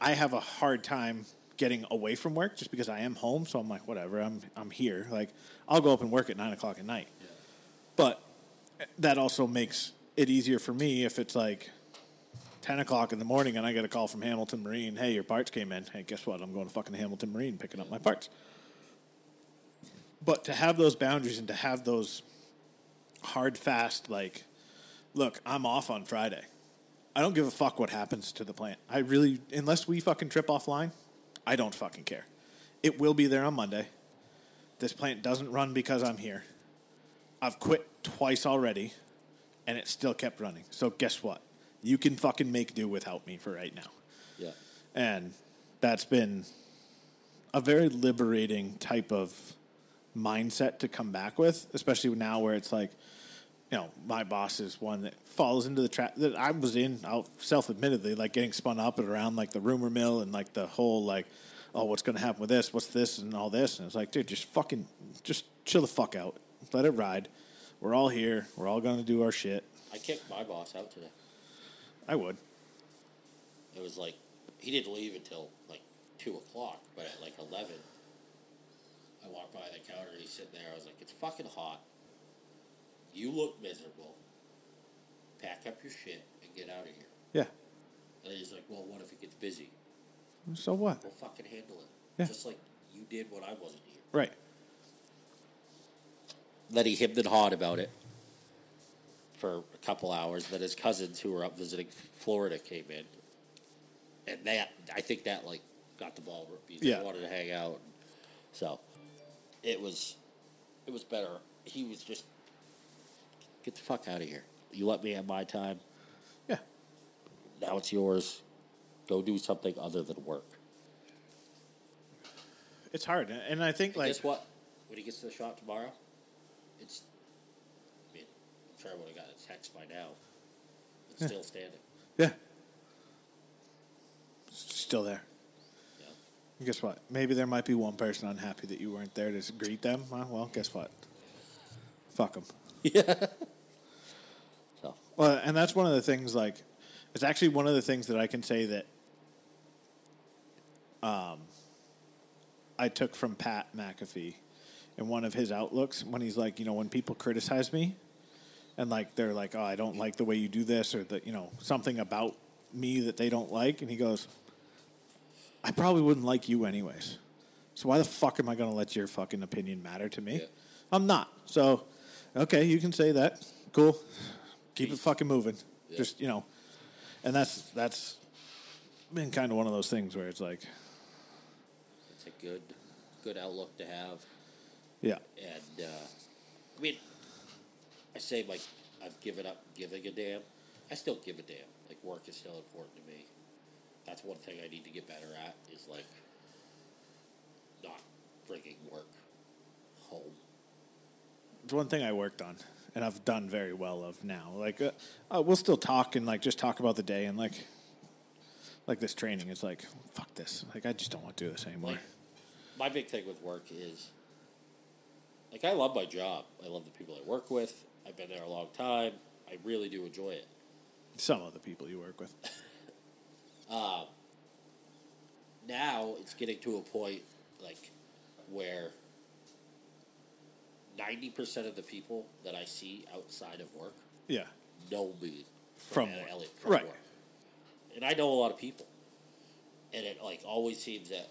Speaker 2: I have a hard time getting away from work just because I am home. So I'm like, whatever, I'm I'm here. Like I'll go up and work at nine o'clock at night. But eh, that also makes it easier for me if it's like ten o'clock in the morning and I get a call from Hamilton Marine. Hey, your parts came in. Hey, guess what? I'm going to fucking Hamilton Marine picking up my parts. But to have those boundaries and to have those hard, fast, like, look, I'm off on Friday. I don't give a fuck what happens to the plant. I really, unless we fucking trip offline, I don't fucking care. It will be there on Monday. This plant doesn't run because I'm here. I've quit twice already, and it still kept running. So guess what? You can fucking make do without me for right now.
Speaker 3: Yeah.
Speaker 2: And that's been a very liberating type of mindset to come back with, especially now where it's like, you know, my boss is one that falls into the trap that I was in, I'll self admittedly, like getting spun up and around like the rumor mill and like the whole like, oh, what's going to happen with this? What's this and all this? And it's like, dude, just fucking, just chill the fuck out. Let it ride. We're all here. We're all going to do our shit.
Speaker 3: I kicked my boss out today.
Speaker 2: I would.
Speaker 3: It was like he didn't leave until like two o'clock, but at like eleven, I walked by the counter. He's sitting there. I was like, "It's fucking hot. You look miserable. Pack up your shit and get out of here."
Speaker 2: Yeah.
Speaker 3: And he's like, "Well, what if it gets busy?
Speaker 2: So what?
Speaker 3: We'll fucking handle it,
Speaker 2: Yeah.
Speaker 3: just like you did when I wasn't here."
Speaker 2: Right.
Speaker 3: Then he hemmed and hawed about it for a couple hours. Then his cousins, who were up visiting Florida, came in, and that I think that like got the ball because
Speaker 2: Yeah.
Speaker 3: wanted to hang out. So it was it was better. He was just get the fuck out of here. You let me have my time.
Speaker 2: Yeah.
Speaker 3: Now it's yours. Go do something other than work.
Speaker 2: It's hard. And I think,
Speaker 3: And
Speaker 2: like,
Speaker 3: guess what? When he gets to the shop tomorrow, it's. I mean, I'm sure I would have gotten a text by now. It's still standing.
Speaker 2: yeah. Still there.
Speaker 3: Yeah.
Speaker 2: Guess what? Maybe there might be one person unhappy that you weren't there to greet them. Well, well guess what? Fuck them.
Speaker 3: So
Speaker 2: Well, and that's one of the things. Like, it's actually one of the things that I can say that um, I took from Pat McAfee in one of his outlooks when he's like, you know, when people criticize me and like they're like, oh, I don't like the way you do this or that you know something about me that they don't like, and he goes, I probably wouldn't like you anyways. So why the fuck am I going to let your fucking opinion matter to me?
Speaker 3: Yeah.
Speaker 2: I'm not. So, okay, you can say that. Cool. Keep it fucking moving.
Speaker 3: Yeah.
Speaker 2: Just you know, and that's that's been kind of one of those things where it's like,
Speaker 3: It's a good, good outlook to have.
Speaker 2: yeah,
Speaker 3: And uh, I mean, I say like I've given up giving a damn. I still give a damn. Like work is still important to me. That's one thing I need to get better at is like not bringing work home.
Speaker 2: it's one thing I worked on, and I've done very well of now. Like, uh, uh, we'll still talk and like just talk about the day and like, like this training is like, fuck this. Like, I just don't want to do this anymore.
Speaker 3: Like my big thing with work is like I love my job. I love the people I work with. I've been there a long time. I really do enjoy it.
Speaker 2: Some of the people you work with.
Speaker 3: Um, now it's getting to a point like where 90% of the people that I see outside of work
Speaker 2: Yeah.
Speaker 3: know me
Speaker 2: From work.
Speaker 3: Elliott from
Speaker 2: Right.
Speaker 3: work. And I know a lot of people. And it like always seems that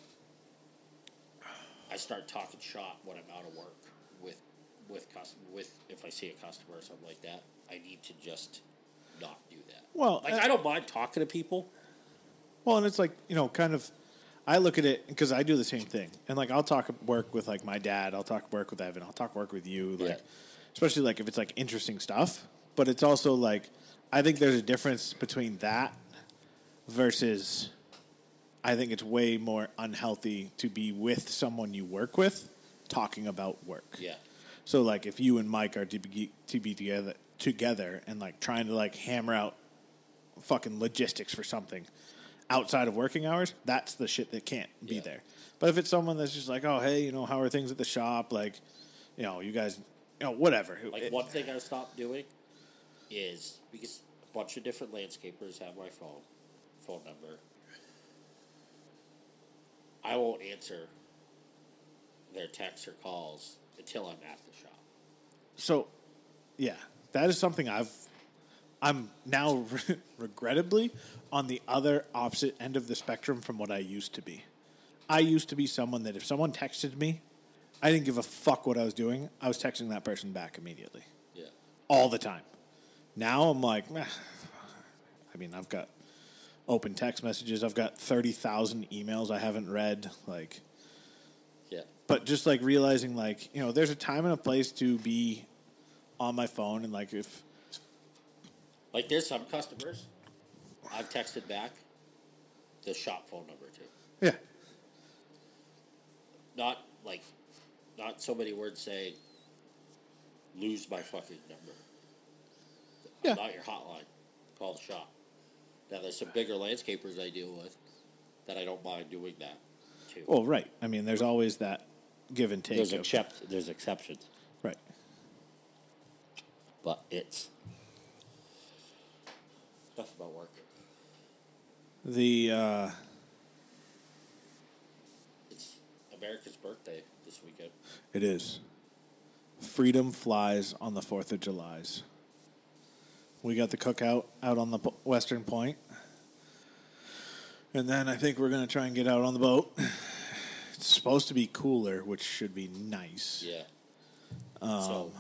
Speaker 3: I start talking shop when I'm out of work with with custom with if I see a customer or something like that. I need to just not do that.
Speaker 2: Well,
Speaker 3: like I don't mind talking to people.
Speaker 2: Well, and it's like you know, kind of. I look at it because I do the same thing, and like I'll talk work with like my dad, I'll talk work with Evan, I'll talk work with you, like
Speaker 3: Yeah.
Speaker 2: especially like if it's like interesting stuff. But it's also like I think there's a difference between that versus I think it's way more unhealthy to be with someone you work with talking about work.
Speaker 3: Yeah.
Speaker 2: So like if you and Mike are to be, to be together together and like trying to like hammer out fucking logistics for something outside of working hours, that's the shit that can't be
Speaker 3: Yeah.
Speaker 2: there. But if it's someone that's just like, oh hey, you know, how are things at the shop? Like, you know, you guys, you know, whatever.
Speaker 3: Like
Speaker 2: It-
Speaker 3: one thing I stopped doing is because a bunch of different landscapers have my phone phone number. I won't answer their texts or calls until I'm at the shop.
Speaker 2: So, yeah, that is something I've. I'm now regrettably on the other opposite end of the spectrum from what I used to be. I used to be someone that if someone texted me, I didn't give a fuck what I was doing. I was texting that person back immediately,
Speaker 3: Yeah.
Speaker 2: all the time. Now I'm like, "Meh." I mean, I've got open text messages. I've got thirty thousand emails I haven't read. Like,
Speaker 3: Yeah.
Speaker 2: but just like realizing like you know there's a time and a place to be on my phone and like if
Speaker 3: Like there's some customers I've texted back the shop phone number to.
Speaker 2: yeah
Speaker 3: Not like not so many words saying lose my fucking number.
Speaker 2: Yeah.
Speaker 3: Not your hotline. Call the shop. Now there's some bigger landscapers I deal with that I don't mind doing that too.
Speaker 2: well right i mean there's always that give and take
Speaker 3: there's
Speaker 2: of-
Speaker 3: except there's exceptions,
Speaker 2: right
Speaker 3: but it's enough about work.
Speaker 2: the uh
Speaker 3: It's America's birthday this weekend.
Speaker 2: it is freedom flies on the 4th of july's we got the cookout out on the western point and then i think we're going to try and get out on the boat it's supposed to be cooler which should be nice
Speaker 3: Yeah.
Speaker 2: Um,
Speaker 3: so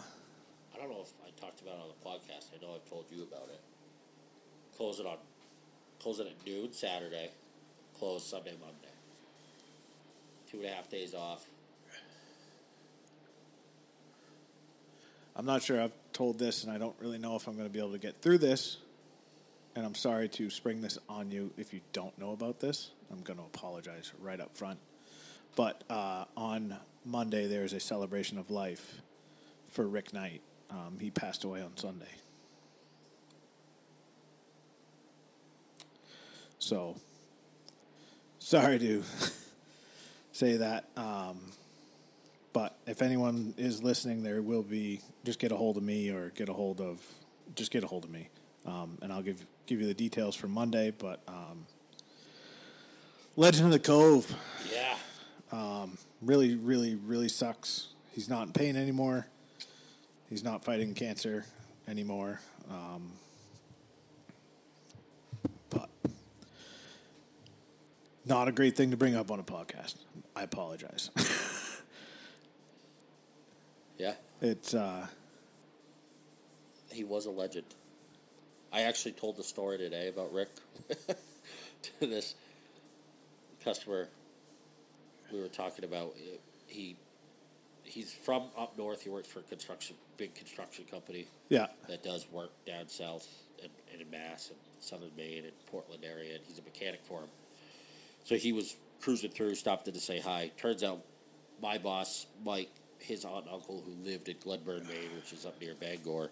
Speaker 3: I don't know if I talked about it on the podcast. I know I've told you about it. Close it on close it at noon Saturday. Close Sunday, Monday. Two and a half days off.
Speaker 2: I'm not sure I've told this, and I don't really know if I'm going to be able to get through this. And I'm sorry to spring this on you if you don't know about this. I'm going to apologize right up front. But uh, on Monday, there is a celebration of life for Rick Knight. Um, he passed away on Sunday. So, sorry to say that. Um, but if anyone is listening, there will be just get a hold of me or get a hold of just get a hold of me, um, and I'll give give you the details for Monday. But um, Legend of the Cove
Speaker 3: Yeah.
Speaker 2: really, really, really sucks. He's not in pain anymore. He's not fighting cancer anymore. Um, but not a great thing to bring up on a podcast. I apologize.
Speaker 3: Yeah.
Speaker 2: it's uh,
Speaker 3: He was a legend. I actually told the story today about Rick to this customer we were talking about. He he's from up north. He works for a construction big construction company
Speaker 2: Yeah.
Speaker 3: that does work down south and, and in Mass and southern Maine and Portland area, and he's a mechanic for him. So he was cruising through, stopped in to say hi. Turns out my boss, Mike, his aunt and uncle who lived in Glenburn, Maine, which is up near Bangor,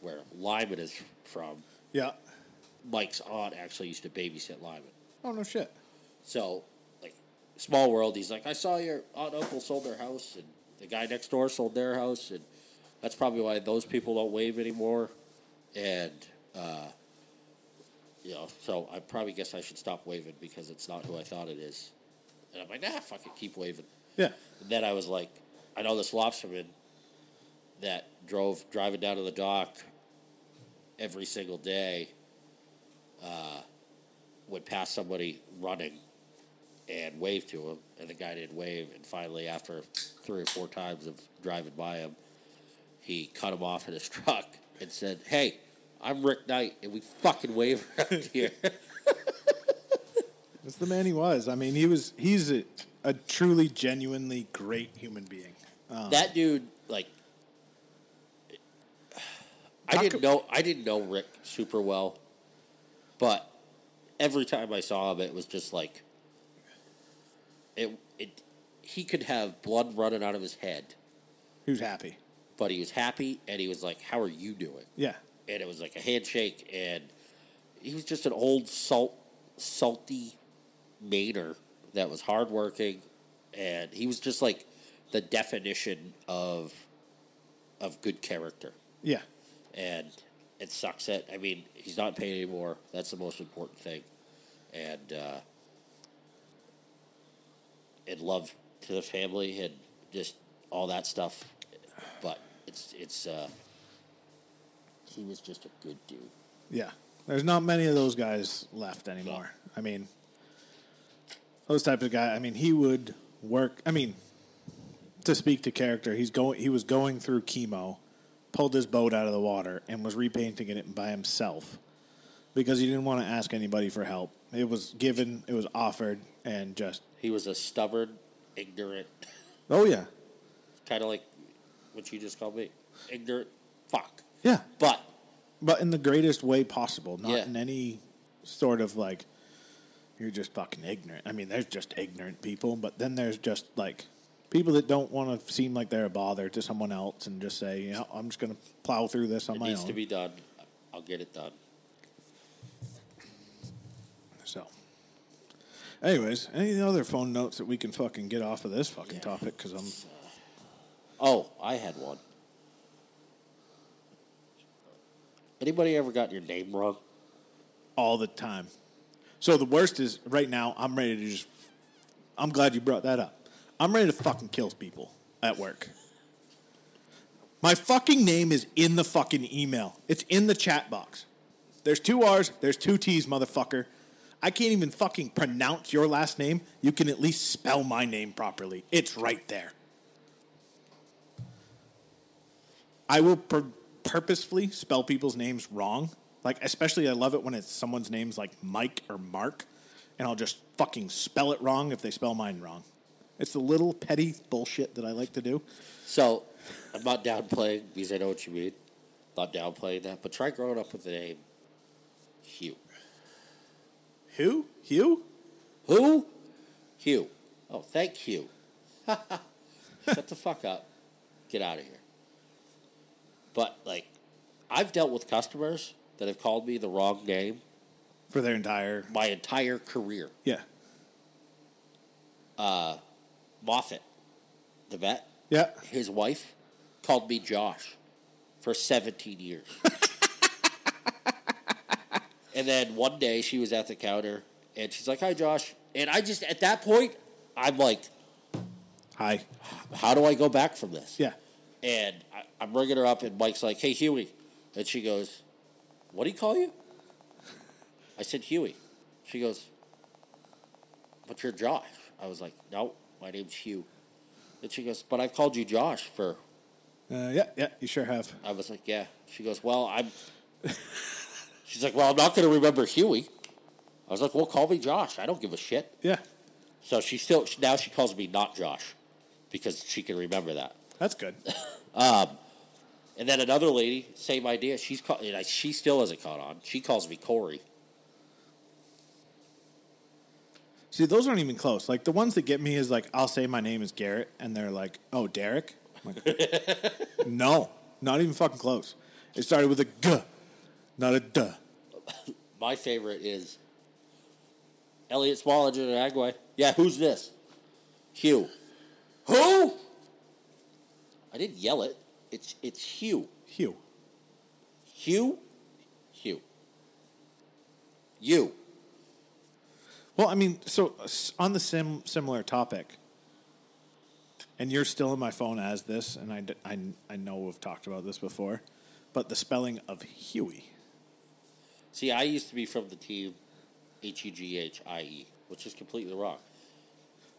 Speaker 3: where Lyman is from,
Speaker 2: Yeah.
Speaker 3: Mike's aunt actually used to babysit Lyman.
Speaker 2: Oh no shit.
Speaker 3: So, like, small world. He's like, I saw your aunt and uncle sold their house, and the guy next door sold their house, and that's probably why those people don't wave anymore. And, uh, you know, so I probably guess I should stop waving because it's not who I thought it is. And I'm like, nah, fuck it, keep waving.
Speaker 2: Yeah.
Speaker 3: And then I was like, I know this lobsterman that drove driving down to the dock every single day uh, would pass somebody running and wave to him, and the guy didn't wave. And finally, after three or four times of driving by him, he cut him off in his truck and said, "Hey, I'm Rick Knight, and we fucking wave around here."
Speaker 2: That's the man he was. I mean, he was. He's a, a truly, genuinely great human being. Um,
Speaker 3: that dude, like, I didn't know. I didn't know Rick super well, but every time I saw him, it was just like it. It he could have blood running out of his head,
Speaker 2: he was happy.
Speaker 3: but he was happy, and he was like, "How are you doing?"
Speaker 2: Yeah.
Speaker 3: And it was like a handshake, and he was just an old salt, salty Mainer that was hardworking, and he was just like the definition of of good character.
Speaker 2: Yeah.
Speaker 3: and it sucks that I mean he's not paid anymore. That's the most important thing, and uh, and love to the family and just all that stuff. But it's it's uh, he was just a good dude.
Speaker 2: Yeah. There's not many of those guys left anymore. I mean, those type of guy. I mean, he would work. I mean, to speak to character, he's going. He was going through chemo, pulled his boat out of the water, and was repainting it by himself because he didn't want to ask anybody for help. It was given. It was offered, and just
Speaker 3: He was a stubborn, ignorant,
Speaker 2: oh yeah,
Speaker 3: kind of like what you just called me, ignorant fuck.
Speaker 2: Yeah.
Speaker 3: But
Speaker 2: But in the greatest way possible, not
Speaker 3: Yeah.
Speaker 2: in any sort of like you're just fucking ignorant. I mean, there's just ignorant people, but then there's just like people that don't want to seem like they're a bother to someone else and just say, you know, I'm just going to plow through this on
Speaker 3: it
Speaker 2: my
Speaker 3: needs
Speaker 2: own.
Speaker 3: to be done. I'll get it done.
Speaker 2: so, anyways, any other phone notes that we can fucking get off of this fucking topic? Because I'm
Speaker 3: Oh, I had one. Anybody ever got your name wrong?
Speaker 2: all the time. So the worst is right now. I'm ready to just. I'm glad you brought that up. I'm ready to fucking kill people at work. My fucking name is in the fucking email. It's in the chat box. There's two R's. There's two T's, motherfucker. I can't even fucking pronounce your last name. You can at least spell my name properly. It's right there. I will pur- purposefully spell people's names wrong. Like, especially, I love it when it's someone's name's like Mike or Mark, and I'll just fucking spell it wrong if they spell mine wrong. It's the little petty bullshit that I like to do.
Speaker 3: So, I'm not downplaying because I know what you mean. Not downplaying that, but try growing up with the name Hugh.
Speaker 2: Who? Hugh?
Speaker 3: Who? Hugh. Oh, thank Hugh. Shut the fuck up. Get out of here. But like, I've dealt with customers that have called me the wrong name
Speaker 2: For their entire.
Speaker 3: my entire career.
Speaker 2: Yeah.
Speaker 3: Uh, Moffat, the vet,
Speaker 2: Yeah.
Speaker 3: his wife, called me Josh for 17 years. and then one day she was at the counter and she's like, Hi, Josh. And I just, at that point, I'm like,
Speaker 2: Hi.
Speaker 3: How do I go back from this?
Speaker 2: Yeah.
Speaker 3: And I, I'm ringing her up, and Mike's like, "Hey, Huey," and she goes, "What do you call you?" I said, "Huey." She goes, "But you're Josh." I was like, "No, my name's Hugh." And she goes, "But I've called you Josh for."
Speaker 2: Uh, yeah, yeah, you sure have.
Speaker 3: I was like, "Yeah." She goes, "Well, I'm." She's like, well, I'm not going to remember Huey. I was like, well, call me Josh. I don't give a shit.
Speaker 2: Yeah,
Speaker 3: So she still now she calls me not Josh because she can remember that.
Speaker 2: That's good.
Speaker 3: Um, and then another lady, same idea. She's call, and I- she still hasn't caught on. She calls me Corey.
Speaker 2: See, those aren't even close. Like the ones that get me is like I'll say my name is Garrett, and they're like, "Oh, Derek." I'm like, no, not even fucking close. It started with a g, not a duh.
Speaker 3: My favorite is Elliot Small, Engine and Agway. Yeah, who's this? Hugh. Who? I didn't yell it. It's it's Hugh.
Speaker 2: Hugh.
Speaker 3: Hugh. Hugh. You.
Speaker 2: Well, I mean, so on the sim similar topic, and you're still in my phone as this, and I, I, I know we've talked about this before, but the spelling of Huey.
Speaker 3: See, I used to be from the team H U G H I E, which is completely wrong.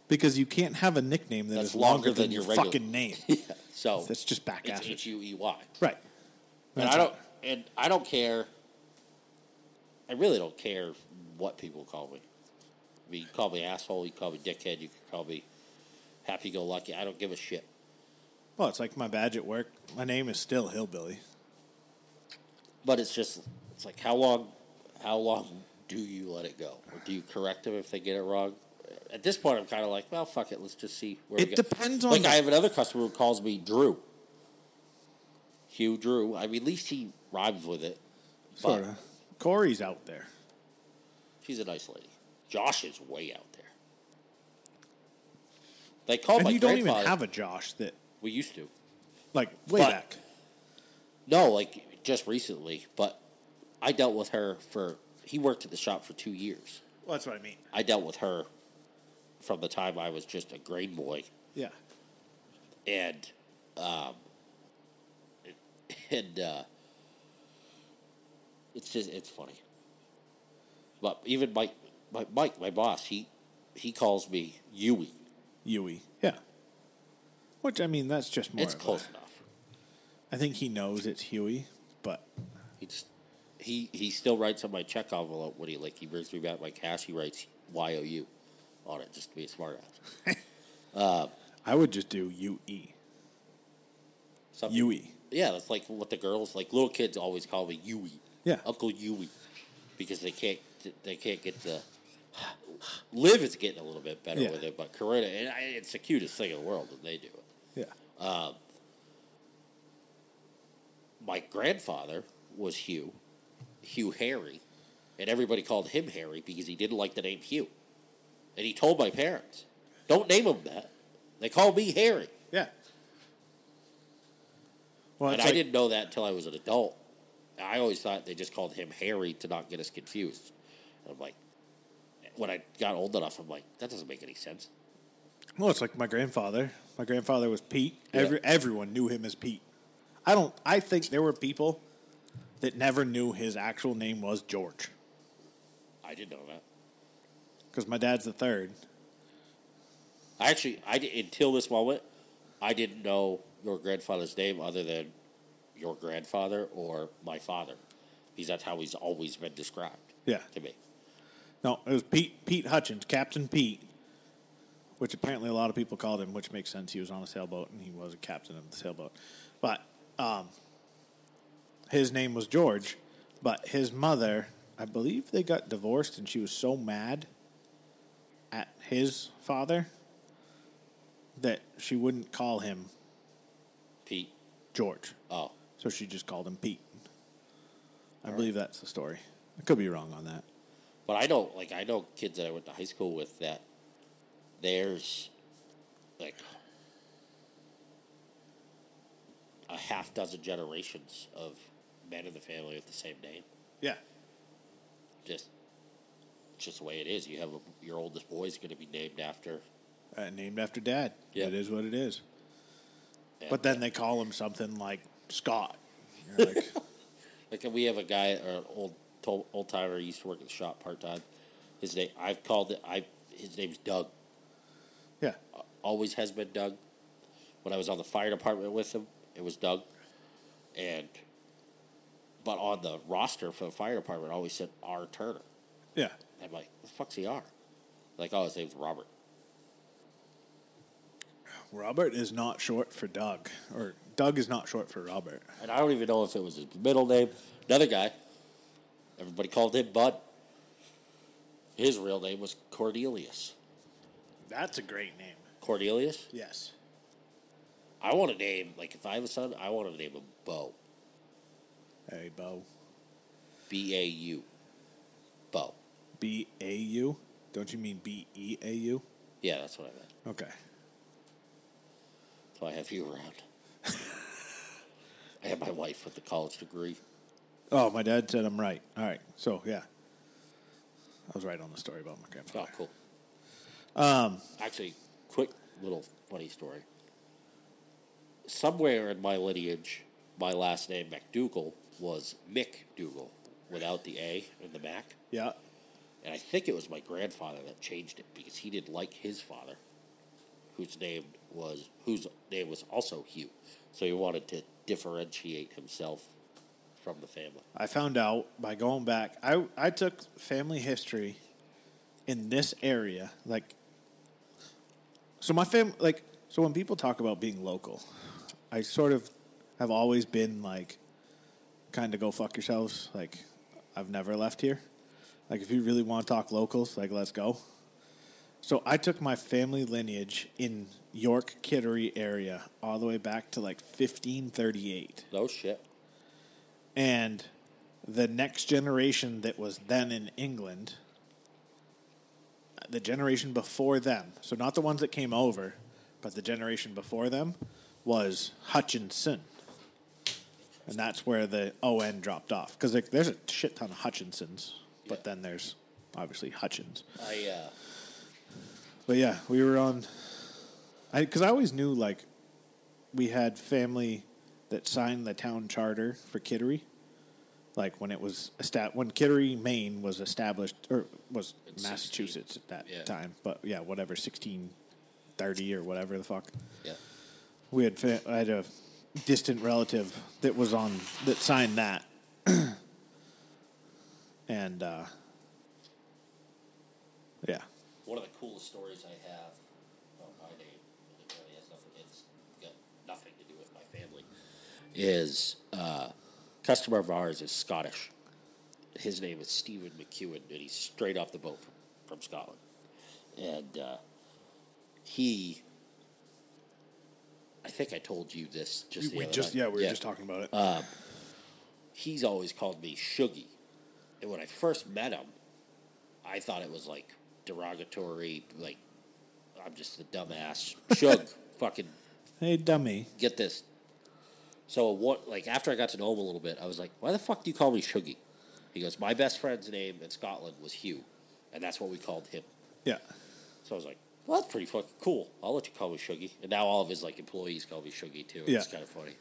Speaker 2: Because you can't have a nickname that is
Speaker 3: That's
Speaker 2: longer,
Speaker 3: longer
Speaker 2: than, your
Speaker 3: regular-
Speaker 2: fucking name.
Speaker 3: So
Speaker 2: That's just back
Speaker 3: it's
Speaker 2: assed.
Speaker 3: H U E Y.
Speaker 2: Right.
Speaker 3: And
Speaker 2: That's
Speaker 3: I don't and I don't care. I really don't care what people call me. I mean, you can call me asshole, you can call me dickhead, you can call me happy go lucky. I don't give a shit.
Speaker 2: Well, it's like my badge at work. My name is still Hillbilly.
Speaker 3: But it's just it's like how long how long do you let it go? Or do you correct them if they get it wrong? At this point I'm kinda like, well fuck it, let's just see where
Speaker 2: It
Speaker 3: we go.
Speaker 2: depends on
Speaker 3: Like
Speaker 2: the-
Speaker 3: I have another customer who calls me Drew. Hugh Drew. I mean at least he rhymes with it. But
Speaker 2: Sort of. Corey's out there.
Speaker 3: She's a nice lady. Josh is way out there. They call
Speaker 2: and
Speaker 3: my
Speaker 2: you don't even have a Josh that,
Speaker 3: we used to.
Speaker 2: like, way
Speaker 3: But-
Speaker 2: back.
Speaker 3: No, like just recently, but I dealt with her for. He worked at the shop for two years.
Speaker 2: Well, that's what I mean.
Speaker 3: I dealt with her from the time I was just a grain boy,
Speaker 2: Yeah.
Speaker 3: and um, and uh, it's just it's funny. But even Mike, my, Mike, my boss, he he calls me Yui.
Speaker 2: Yui. Yeah. Which, I mean, that's just more
Speaker 3: It's
Speaker 2: of a-
Speaker 3: close enough.
Speaker 2: I think he knows it's Huey, but
Speaker 3: He just he he still writes on my check envelope when he like he brings me back my cash. He writes Y O U on it just to be a smart ass.
Speaker 2: Uh, I would just do UE.
Speaker 3: Something-
Speaker 2: Yui.
Speaker 3: Yeah, that's like what the girls like. Little kids always call me UE.
Speaker 2: Yeah.
Speaker 3: Uncle Yui, because they can't they can't get the. Liv is getting a little bit better
Speaker 2: Yeah.
Speaker 3: with it, but Corinna, and I, it's the cutest thing in the world when they do it.
Speaker 2: Yeah.
Speaker 3: Uh, my grandfather was Hugh, Hugh Harry, and everybody called him Harry because he didn't like the name Hugh. And he told my parents, "Don't name him that. They call me Harry."
Speaker 2: Yeah. Well,
Speaker 3: and I
Speaker 2: like-
Speaker 3: didn't know that until I was an adult. I always thought they just called him Harry to not get us confused. And I'm like, when I got old enough, I'm like, that doesn't make any sense.
Speaker 2: Well, it's like my grandfather. My grandfather was Pete.
Speaker 3: Yeah.
Speaker 2: Every everyone knew him as Pete. I don't. I think there were people that never knew his actual name was George
Speaker 3: I didn't know that.
Speaker 2: Because my dad's the third.
Speaker 3: I actually, I until this moment, I didn't know your grandfather's name other than your grandfather or my father, because that's how he's always been described
Speaker 2: Yeah.
Speaker 3: to me.
Speaker 2: No, it was Pete. Pete Hutchins, Captain Pete, which apparently a lot of people called him, which makes sense. He was on a sailboat and he was a captain of the sailboat. But um, his name was George. But his mother, I believe they got divorced, and she was so mad at his father that she wouldn't call him
Speaker 3: Pete.
Speaker 2: George.
Speaker 3: Oh,
Speaker 2: So she just called him Pete. I believe that's the story. I could be wrong on that.
Speaker 3: but I know, like, I know kids that I went to high school with that. There's like a half dozen generations of men in the family with the same name.
Speaker 2: Yeah.
Speaker 3: Just, it's just the way it is. You have a, your oldest boy is going to be named after.
Speaker 2: Uh, named after dad.
Speaker 3: Yeah.
Speaker 2: It is what it is.
Speaker 3: and,
Speaker 2: But then they call him something like Scott. You're like,
Speaker 3: Like we have a guy, or an old to- old timer, used to work at the shop part time. His name, I've called it. I his name's Doug.
Speaker 2: yeah.
Speaker 3: Always has been Doug. When I was on the fire department with him, it was Doug. And but on the roster for the fire department, it always said R. Turner.
Speaker 2: Yeah.
Speaker 3: I'm like, the fuck's he R? Like, oh, his name's Robert.
Speaker 2: Robert is not short for Doug, or Doug is not short for Robert.
Speaker 3: And I don't even know if it was his middle name. Another guy, everybody called him Bud. His real name was Cornelius.
Speaker 2: That's a great name.
Speaker 3: Cornelius?
Speaker 2: Yes.
Speaker 3: I want to name, like, if I have a son, I want to name him Bo.
Speaker 2: Hey, Bo.
Speaker 3: B A U. Bo.
Speaker 2: B A U. Don't you mean B E A U?
Speaker 3: Yeah, that's what I meant.
Speaker 2: Okay.
Speaker 3: So I have you around. I have my wife with the college degree.
Speaker 2: Oh, my dad said I'm right. All right. So yeah, I was right on the story about my grandfather.
Speaker 3: Oh, cool. Um, Actually, quick little funny story. Somewhere in my lineage, my last name McDougal was McDougal without the A in the Mac.
Speaker 2: Yeah.
Speaker 3: And I think it was my grandfather that changed it because he didn't like his father, whose name was whose name was also Hugh. So he wanted to differentiate himself from the family.
Speaker 2: I found out by going back. I I took family history in this area, like. So my fam, like, so when people talk about being local, I sort of have always been like, kind of go fuck yourselves. Like, I've never left here. Like, if you really want to talk locals, like, let's go. So I took my family lineage in York Kittery area all the way back to like 1538
Speaker 3: Oh shit.
Speaker 2: and the next generation that was then in England, the generation before them, so not the ones that came over, but the generation before them, was Hutchinson. And that's where the ON dropped off. Because like, there's a shit ton of Hutchinsons, but
Speaker 3: Yeah.
Speaker 2: then there's obviously Hutchins.
Speaker 3: I uh,
Speaker 2: But yeah, we were on. I because I always knew like we had family that signed the town charter for Kittery. Like when it was estab- when Kittery, Maine was established or was
Speaker 3: In 16.
Speaker 2: Massachusetts at that
Speaker 3: Yeah.
Speaker 2: time. But yeah, whatever, sixteen thirty or whatever the fuck.
Speaker 3: yeah.
Speaker 2: We had fa- I had a distant relative that was on that signed that, and uh, yeah,
Speaker 3: One of the coolest stories I have about my name, it really has nothing, it's got nothing to do with my family, is uh, customer of ours is Scottish. His name is Stephen McEwen, and he's straight off the boat from, from Scotland. And uh, he, I think I told you this just
Speaker 2: we just
Speaker 3: night.
Speaker 2: yeah we were just talking about it.
Speaker 3: he's always called me Shuggy. And when I first met him, I thought it was like derogatory, like I'm just a dumbass. Shug, fucking
Speaker 2: hey, dummy.
Speaker 3: get this. So what? Like after I got to know him a little bit, I was like, "Why the fuck do you call me Shuggy?" He goes, "My best friend's name in Scotland was Hugh, and that's what we called him."
Speaker 2: Yeah.
Speaker 3: So I was like, "Well, that's pretty fucking cool. I'll let you call me Shuggy." And now all of his like employees call me Shuggy too.
Speaker 2: Yeah.
Speaker 3: It's kind of funny.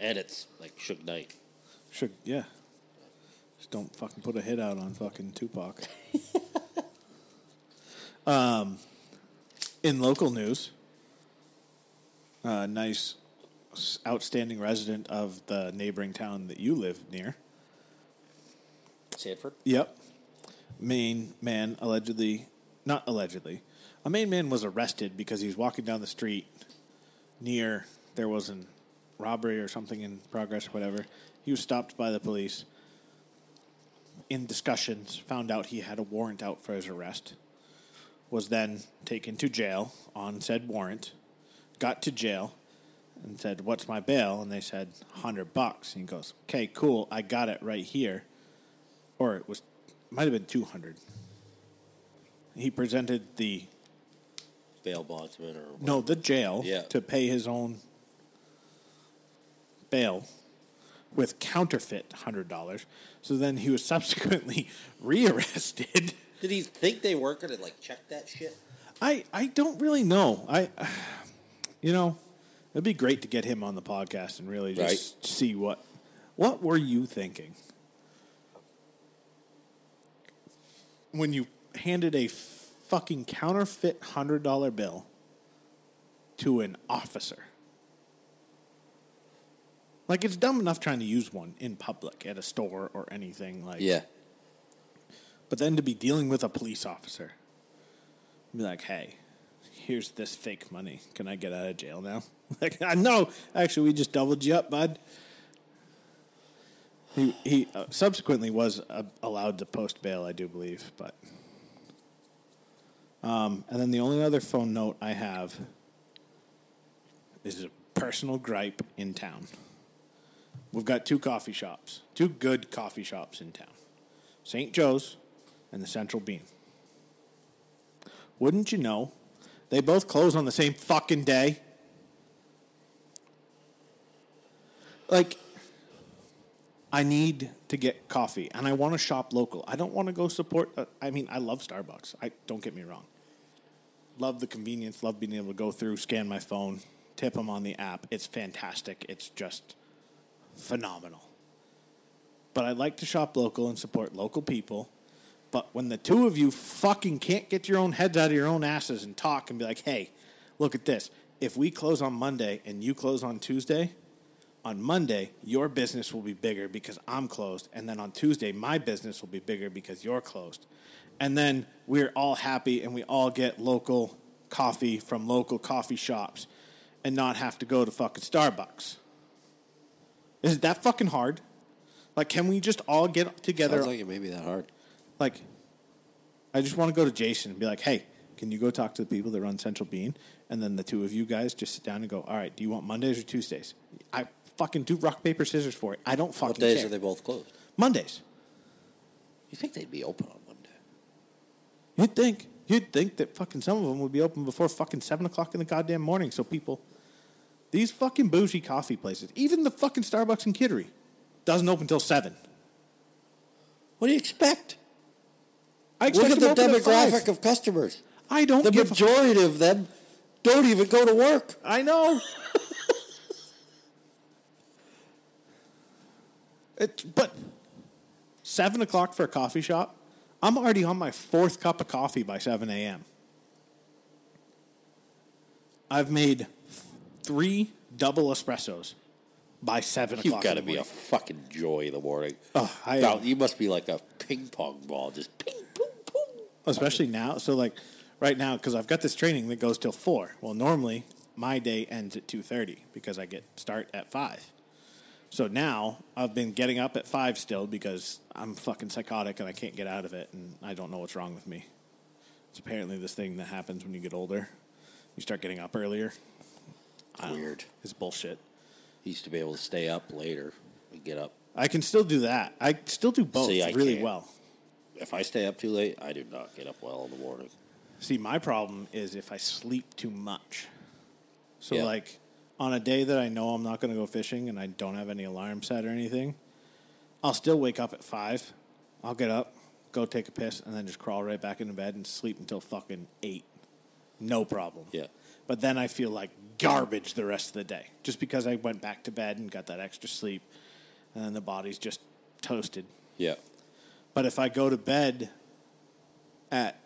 Speaker 3: And it's like Suge Knight.
Speaker 2: Should yeah. Just don't fucking put a hit out on fucking Tupac. um, in local news, a nice, outstanding resident of the neighboring town that you live near.
Speaker 3: Sanford.
Speaker 2: Yep. Maine man allegedly, not allegedly, a Maine man was arrested because he was walking down the street near there was an robbery or something in progress or whatever. He was stopped by the police. In discussions, found out he had a warrant out for his arrest. Was then taken to jail on said warrant. Got to jail and said, "What's my bail?" And they said, 100 bucks." And he goes, "Okay, cool. I got it right here." or it was might have been 200 he presented the
Speaker 3: bail bondsman or
Speaker 2: no the jail
Speaker 3: Yeah.
Speaker 2: to pay his own bail with counterfeit $100 so then he was subsequently rearrested.
Speaker 3: Did he think they weren't going to like check that shit?
Speaker 2: i i don't really know. I you know it'd be great to get him on the podcast and really just see what what were you thinking? When you handed a fucking counterfeit hundred dollar bill to an officer. Like it's dumb enough trying to use one in public at a store or anything like.
Speaker 3: Yeah.
Speaker 2: But then to be dealing with a police officer, be like, "Hey, here's this fake money. Can I get out of jail now?" Like, I know. Actually, we just doubled you up, bud. He he uh, subsequently was uh, allowed to post bail, I do believe, but. Um, and then the only other phone note I have is a personal gripe in town. We've got two coffee shops, two good coffee shops in town St. Joe's and the Central Bean. Wouldn't you know, they both close on the same fucking day? Like, I need to get coffee and I want to shop local. I don't want to go support. Uh, I mean, I love Starbucks. I don't get me wrong. Love the convenience. Love being able to go through, scan my phone, tip them on the app. It's fantastic. It's just phenomenal. But I like to shop local and support local people. But when the two of you fucking can't get your own heads out of your own asses and talk and be like, hey, look at this. If we close on Monday and you close on Tuesday, on Monday, your business will be bigger because I'm closed. And then on Tuesday, my business will be bigger because you're closed. And then we're all happy and we all get local coffee from local coffee shops and not have to go to fucking Starbucks. Is it that fucking hard? Like, can we just all get together?
Speaker 3: Sounds like it may be that hard.
Speaker 2: like I just want to go to Jason and be like, "Hey, can you go talk to the people that run Central Bean?" And then the two of you guys just sit down and go, "All right, do you want Mondays or Tuesdays?" I fucking do rock paper scissors for it. I don't fucking
Speaker 3: What days
Speaker 2: care.
Speaker 3: are they both closed?
Speaker 2: Mondays.
Speaker 3: You think they'd be open on Monday?
Speaker 2: You'd think you'd think that fucking some of them would be open before fucking seven o'clock in the goddamn morning. So people, these fucking bougie coffee places, even the fucking Starbucks in Kittery, doesn't open till seven.
Speaker 3: What do you expect?
Speaker 2: I
Speaker 3: Look at the demographic of customers.
Speaker 2: I don't
Speaker 3: The
Speaker 2: give. a
Speaker 3: majority of them don't even go to work.
Speaker 2: I know. it, but seven o'clock for a coffee shop. I'm already on my fourth cup of coffee by seven a.m. I've made three double espressos by seven
Speaker 3: You've
Speaker 2: o'clock.
Speaker 3: got
Speaker 2: in
Speaker 3: to
Speaker 2: the
Speaker 3: be a
Speaker 2: morning.
Speaker 3: fucking joy in the morning.
Speaker 2: Oh, I-
Speaker 3: you must be like a ping pong ball, just ping,
Speaker 2: especially now. So like right now, because I've got this training that goes till four. Well, normally my day ends at two thirty because I get start at five. So now I've been getting up at five still because I'm fucking psychotic and I can't get out of it, and I don't know what's wrong with me. It's apparently this thing that happens when you get older. You start getting up earlier.
Speaker 3: Weird.
Speaker 2: It's bullshit.
Speaker 3: Used to be able to stay up later and get up.
Speaker 2: I can still do that. I still do both
Speaker 3: See, I
Speaker 2: really
Speaker 3: can't.
Speaker 2: well.
Speaker 3: If I stay up too late, I do not get up well in the morning.
Speaker 2: See, my problem is if I sleep too much. So,
Speaker 3: Yeah.
Speaker 2: like, on a day that I know I'm not going to go fishing and I don't have any alarm set or anything, I'll still wake up at five. I'll get up, go take a piss, and then just crawl right back into bed and sleep until fucking eight. No problem.
Speaker 3: Yeah.
Speaker 2: But then I feel like garbage the rest of the day just because I went back to bed and got that extra sleep, and then the body's just toasted.
Speaker 3: Yeah.
Speaker 2: But if I go to bed at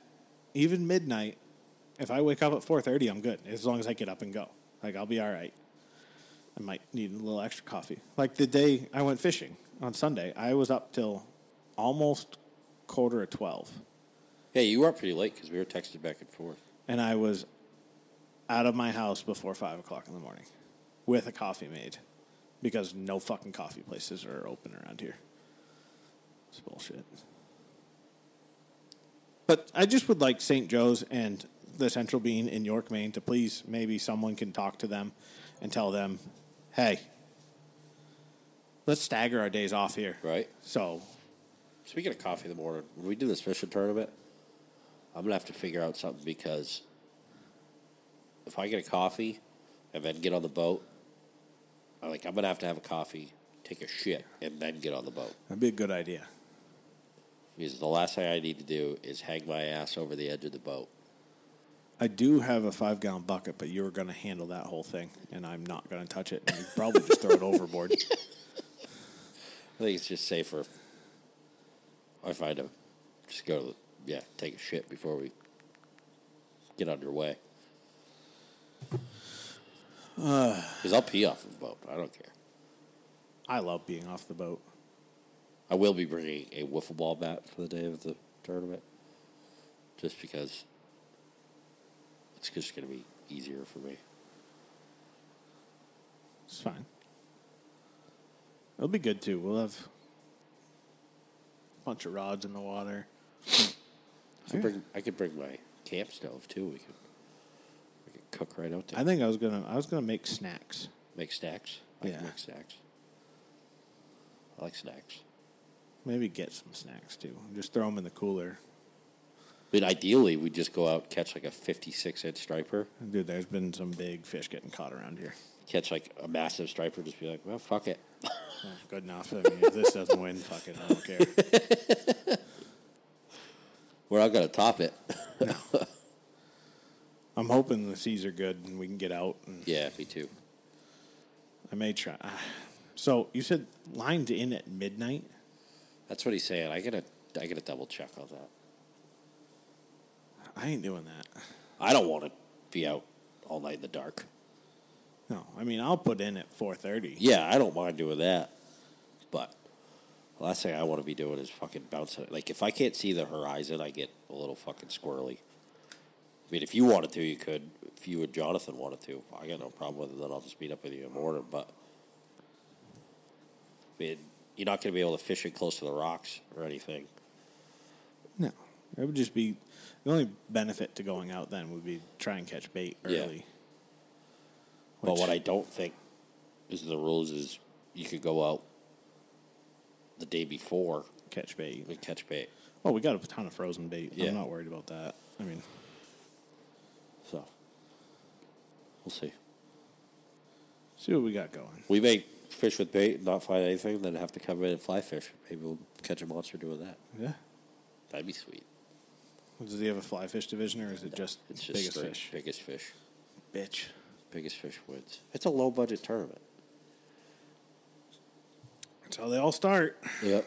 Speaker 2: even midnight, if I wake up at four thirty, I'm good. As long as I get up and go, like I'll be all right. I might need a little extra coffee. Like the day I went fishing on Sunday, I was up till almost quarter of twelve,
Speaker 3: Yeah, you were up pretty late because we were texting back and forth.
Speaker 2: and I was out of my house before five o'clock in the morning with a coffee made because no fucking coffee places are open around here. It's bullshit. But I just would like St. Joe's and the Central Bean in York, Maine to please maybe someone can talk to them and tell them, hey, let's stagger our days off here.
Speaker 3: Right.
Speaker 2: So,
Speaker 3: Speaking of coffee in the morning, when we do this fishing tournament, I'm gonna have to figure out something because if I get a coffee and then get on the boat, I'm like I'm gonna have to have a coffee, take a shit, and then get on the boat.
Speaker 2: that'd be a good idea.
Speaker 3: Because the last thing I need to do is hang my ass over the edge of the boat.
Speaker 2: I do have a five gallon bucket, but you were going to handle that whole thing, and I'm not going to touch it. And probably just throw it overboard.
Speaker 3: I think it's just safer if I to just go to the, yeah, take a shit before we get underway. Because I'll pee off the boat. I don't care.
Speaker 2: I love being off the boat.
Speaker 3: I will be bringing a wiffle ball bat for the day of the tournament, just because it's just going to be easier for me.
Speaker 2: It's fine. It'll be good too. We'll have a bunch of rods in the water.
Speaker 3: I bring, I could bring my camp stove too. We could cook right out there.
Speaker 2: I think I was gonna I was gonna make snacks.
Speaker 3: make snacks. I
Speaker 2: Yeah.
Speaker 3: make snacks. I like snacks.
Speaker 2: Maybe get some snacks too. Just throw them in the cooler.
Speaker 3: But ideally, we'd just go out catch like a fifty-six inch striper,
Speaker 2: Dude, there's been some big fish getting caught around here.
Speaker 3: catch like a massive striper, just be like, well, fuck it.
Speaker 2: Oh, good enough. I mean, if this doesn't win, fuck it. I don't care.
Speaker 3: We're not gonna top it.
Speaker 2: I'm hoping the seas are good and we can get out. And
Speaker 3: yeah, me too.
Speaker 2: I may try. ah. So you said lined in at midnight.
Speaker 3: That's what he's saying. I gotta, I gotta double check on that.
Speaker 2: I ain't doing that.
Speaker 3: I don't want to be out all night in the dark.
Speaker 2: No, I mean I'll put in at 4:30.
Speaker 3: Yeah, I don't mind doing that, but the last thing I want to be doing is fucking bouncing. Like if I can't see the horizon, I get a little fucking squirrely. I mean, if you wanted to, you could. If you and Jonathan wanted to, I got no problem with it. Then I'll just meet up with you in the morning. But I mean, you're not going to be able to fish it close to the rocks or anything.
Speaker 2: No, it would just be the only benefit to going out then would be try and catch bait
Speaker 3: Yeah.
Speaker 2: early.
Speaker 3: But what I don't think is the rules is you could go out the day before
Speaker 2: catch bait.
Speaker 3: and catch bait.
Speaker 2: Oh, we got a ton of frozen bait.
Speaker 3: Yeah.
Speaker 2: I'm not worried about that. I mean,
Speaker 3: So we'll see.
Speaker 2: see what we got going.
Speaker 3: We may fish with bait and not find anything, then have to come in and fly fish. Maybe we'll catch a monster doing that.
Speaker 2: Yeah.
Speaker 3: That'd be sweet.
Speaker 2: Does he have a fly fish division or is it just
Speaker 3: It's just
Speaker 2: biggest fish?
Speaker 3: Biggest fish.
Speaker 2: Bitch.
Speaker 3: Biggest fish wins. It's a low budget tournament.
Speaker 2: That's how they all start.
Speaker 3: Yep.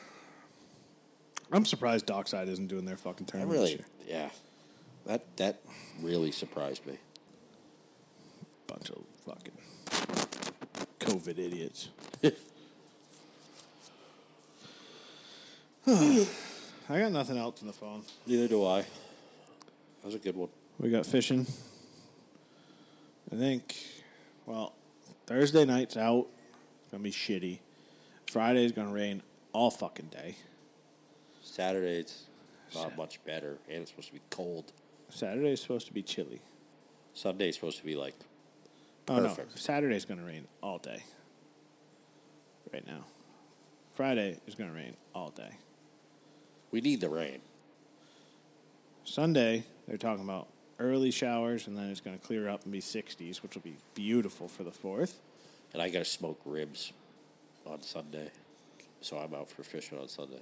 Speaker 2: I'm surprised Dockside isn't doing their fucking
Speaker 3: I
Speaker 2: tournament this
Speaker 3: really,
Speaker 2: year.
Speaker 3: yeah. That that really surprised me.
Speaker 2: Bunch of fucking COVID idiots. I got nothing else on the phone.
Speaker 3: Neither do I. That was a good one.
Speaker 2: We got fishing. I think, well, Thursday night's out. It's gonna be shitty. Friday's gonna rain all fucking day.
Speaker 3: Saturday it's not much better, and it's supposed to be cold.
Speaker 2: Saturday's supposed to be chilly.
Speaker 3: Sunday's supposed to be like
Speaker 2: Oh no,
Speaker 3: Perfect.
Speaker 2: Saturday's gonna rain all day. Right now, Friday is gonna rain all day.
Speaker 3: we need the rain.
Speaker 2: Sunday, they're talking about early showers, and then it's gonna clear up and be 60s, which will be beautiful for the fourth.
Speaker 3: And I gotta smoke ribs on Sunday. So I'm out for fishing on Sunday.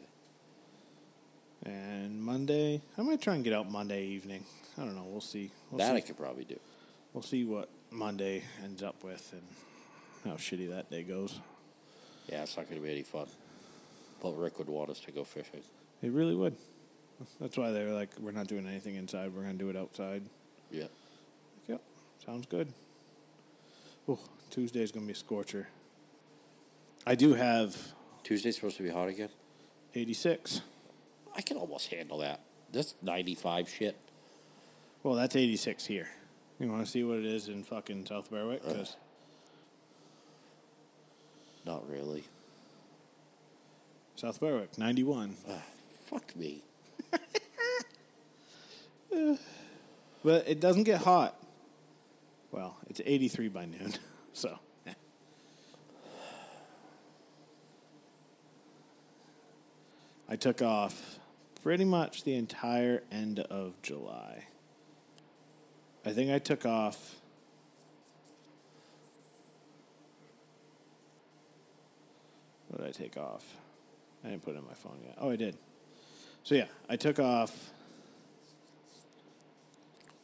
Speaker 2: And Monday, I might try and get out Monday evening. I don't know. We'll see. We'll
Speaker 3: that
Speaker 2: see.
Speaker 3: I could probably do.
Speaker 2: We'll see what Monday ends up with and how shitty that day goes.
Speaker 3: Yeah, it's not gonna be any fun. But Rick would want us to go fishing.
Speaker 2: He really would. That's why they were like, we're not doing anything inside. We're going to do it outside.
Speaker 3: Yeah.
Speaker 2: Yep. Sounds good. Oh, Tuesday's going to be a scorcher. I do have
Speaker 3: Tuesday's supposed to be hot again.
Speaker 2: 86.
Speaker 3: I can almost handle that. That's 95 shit.
Speaker 2: Well, that's 86 here. You want to see what it is in fucking South Berwick? Uh. 'Cause
Speaker 3: Not really.
Speaker 2: South Berwick, 91.
Speaker 3: Ah, fuck me.
Speaker 2: But it doesn't get hot. Well, it's 83 by noon. So. I took off pretty much the entire end of July. I think I took off. What did I take off? I didn't put it in my phone yet. Oh, I did. So, yeah, I took off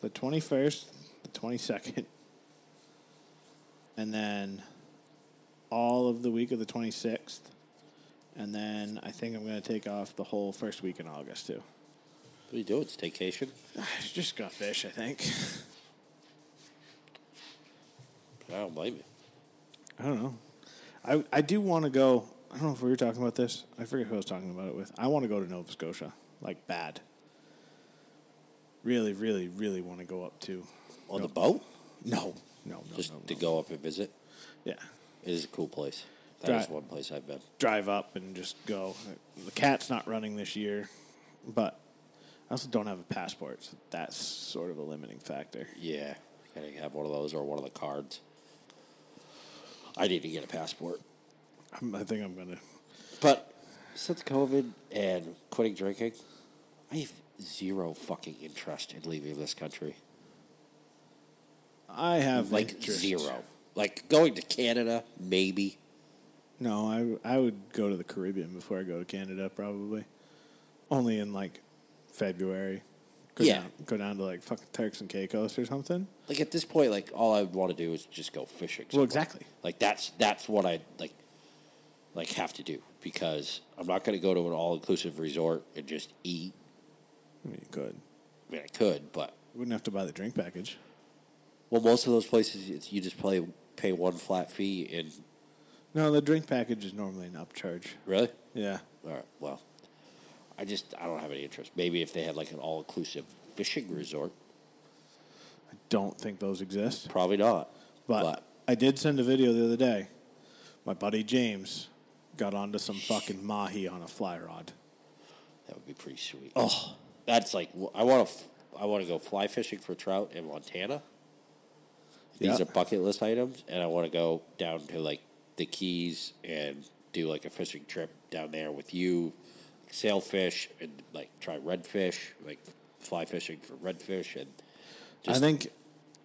Speaker 2: the 21st, the 22nd, and then all of the week of the 26th. And then I think I'm going to take off the whole first week in August, too.
Speaker 3: What are you doing? Staycation?
Speaker 2: Just gonna fish, I think.
Speaker 3: I don't blame you.
Speaker 2: I don't know. I I do want to go. I don't know if we were talking about this. I forget who I was talking about it with. I want to go to Nova Scotia, like bad. Really, really, really want to go up to.
Speaker 3: On the boat?
Speaker 2: No, no, no,
Speaker 3: Just
Speaker 2: no,
Speaker 3: to
Speaker 2: no.
Speaker 3: go up and visit.
Speaker 2: Yeah,
Speaker 3: It is a cool place. That is one place I've been.
Speaker 2: drive up and just go. The cat's not running this year, but I also don't have a passport. So that's sort of a limiting factor.
Speaker 3: Yeah, gotta have one of those or one of the cards. I need to get a passport.
Speaker 2: I'm, I think I'm gonna.
Speaker 3: But since COVID and quitting drinking, I have zero fucking interest in leaving this country.
Speaker 2: I have
Speaker 3: Like
Speaker 2: interest.
Speaker 3: zero. Like going to Canada, maybe.
Speaker 2: No, I I would go to the Caribbean before I go to Canada, probably. Only in like February. Go
Speaker 3: Yeah.
Speaker 2: Down, go down to like fucking Turks and Caicos or something.
Speaker 3: Like at this point, like all I want to do is just go fishing.
Speaker 2: Well, exactly.
Speaker 3: Like that's that's what I like. Like have to do because I'm not going to go to an all inclusive resort and just eat.
Speaker 2: I mean, you could.
Speaker 3: I mean, I could, but
Speaker 2: You wouldn't have to buy the drink package.
Speaker 3: well, most of those places it's, you just play pay one flat fee and
Speaker 2: No, the drink package is normally an upcharge.
Speaker 3: really.
Speaker 2: Yeah.
Speaker 3: All right. Well, I just I don't have any interest. Maybe if they had like an all inclusive fishing resort,
Speaker 2: I don't think those exist.
Speaker 3: probably not.
Speaker 2: But,
Speaker 3: But,
Speaker 2: I did send a video the other day. My buddy James got onto some fucking mahi on a fly rod.
Speaker 3: that would be pretty sweet.
Speaker 2: Oh,
Speaker 3: That's like I want to I want to go fly fishing for trout in Montana. These
Speaker 2: Yeah.
Speaker 3: are bucket list items, and I want to go down to like the Keys and do like a fishing trip down there with you, sailfish and like try redfish, like fly fishing for redfish, and
Speaker 2: I think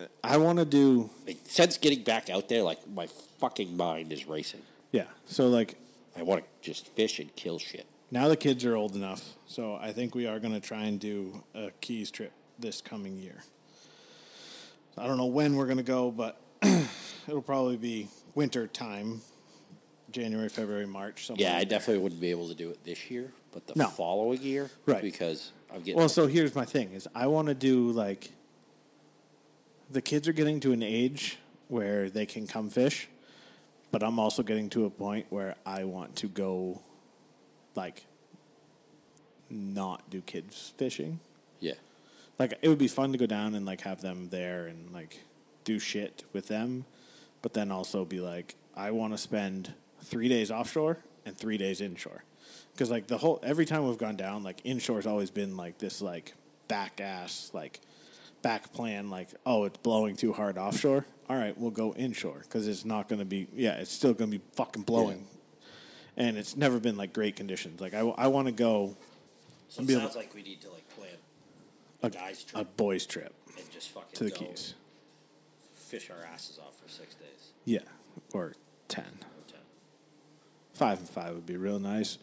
Speaker 2: uh, I want to do
Speaker 3: like, since getting back out there, like my fucking mind is racing.
Speaker 2: yeah. So like
Speaker 3: I want to just fish and kill shit.
Speaker 2: now the kids are old enough, so I think we are going to try and do a Keys trip this coming year. I don't know when we're going to go, but it'll probably be winter time, January, February, March. somewhere
Speaker 3: Yeah, I definitely wouldn't be able to do it this year, but the
Speaker 2: No.
Speaker 3: following year,
Speaker 2: Right.
Speaker 3: Because I'm getting
Speaker 2: Well, so here's my thing: is I want to do like the kids are getting to an age where they can come fish, but I'm also getting to a point where I want to go, like, not do kids fishing.
Speaker 3: yeah.
Speaker 2: Like it would be fun to go down and like have them there and like do shit with them, but then also be like, I want to spend three days offshore and three days inshore, because like the whole every time we've gone down, like inshore's always been like this like back ass like back plan like oh it's blowing too hard offshore. All right, we'll go inshore because it's not going to be yeah it's still going to be fucking blowing, and it's never been like great conditions. Like I I want to go
Speaker 3: So
Speaker 2: it
Speaker 3: sounds like we need to like plan
Speaker 2: a,
Speaker 3: a guy's
Speaker 2: a boys trip
Speaker 3: and just fucking
Speaker 2: to the keys.
Speaker 3: fish our asses off for six days
Speaker 2: Yeah, or ten.
Speaker 3: or ten.
Speaker 2: Five and five would be real nice.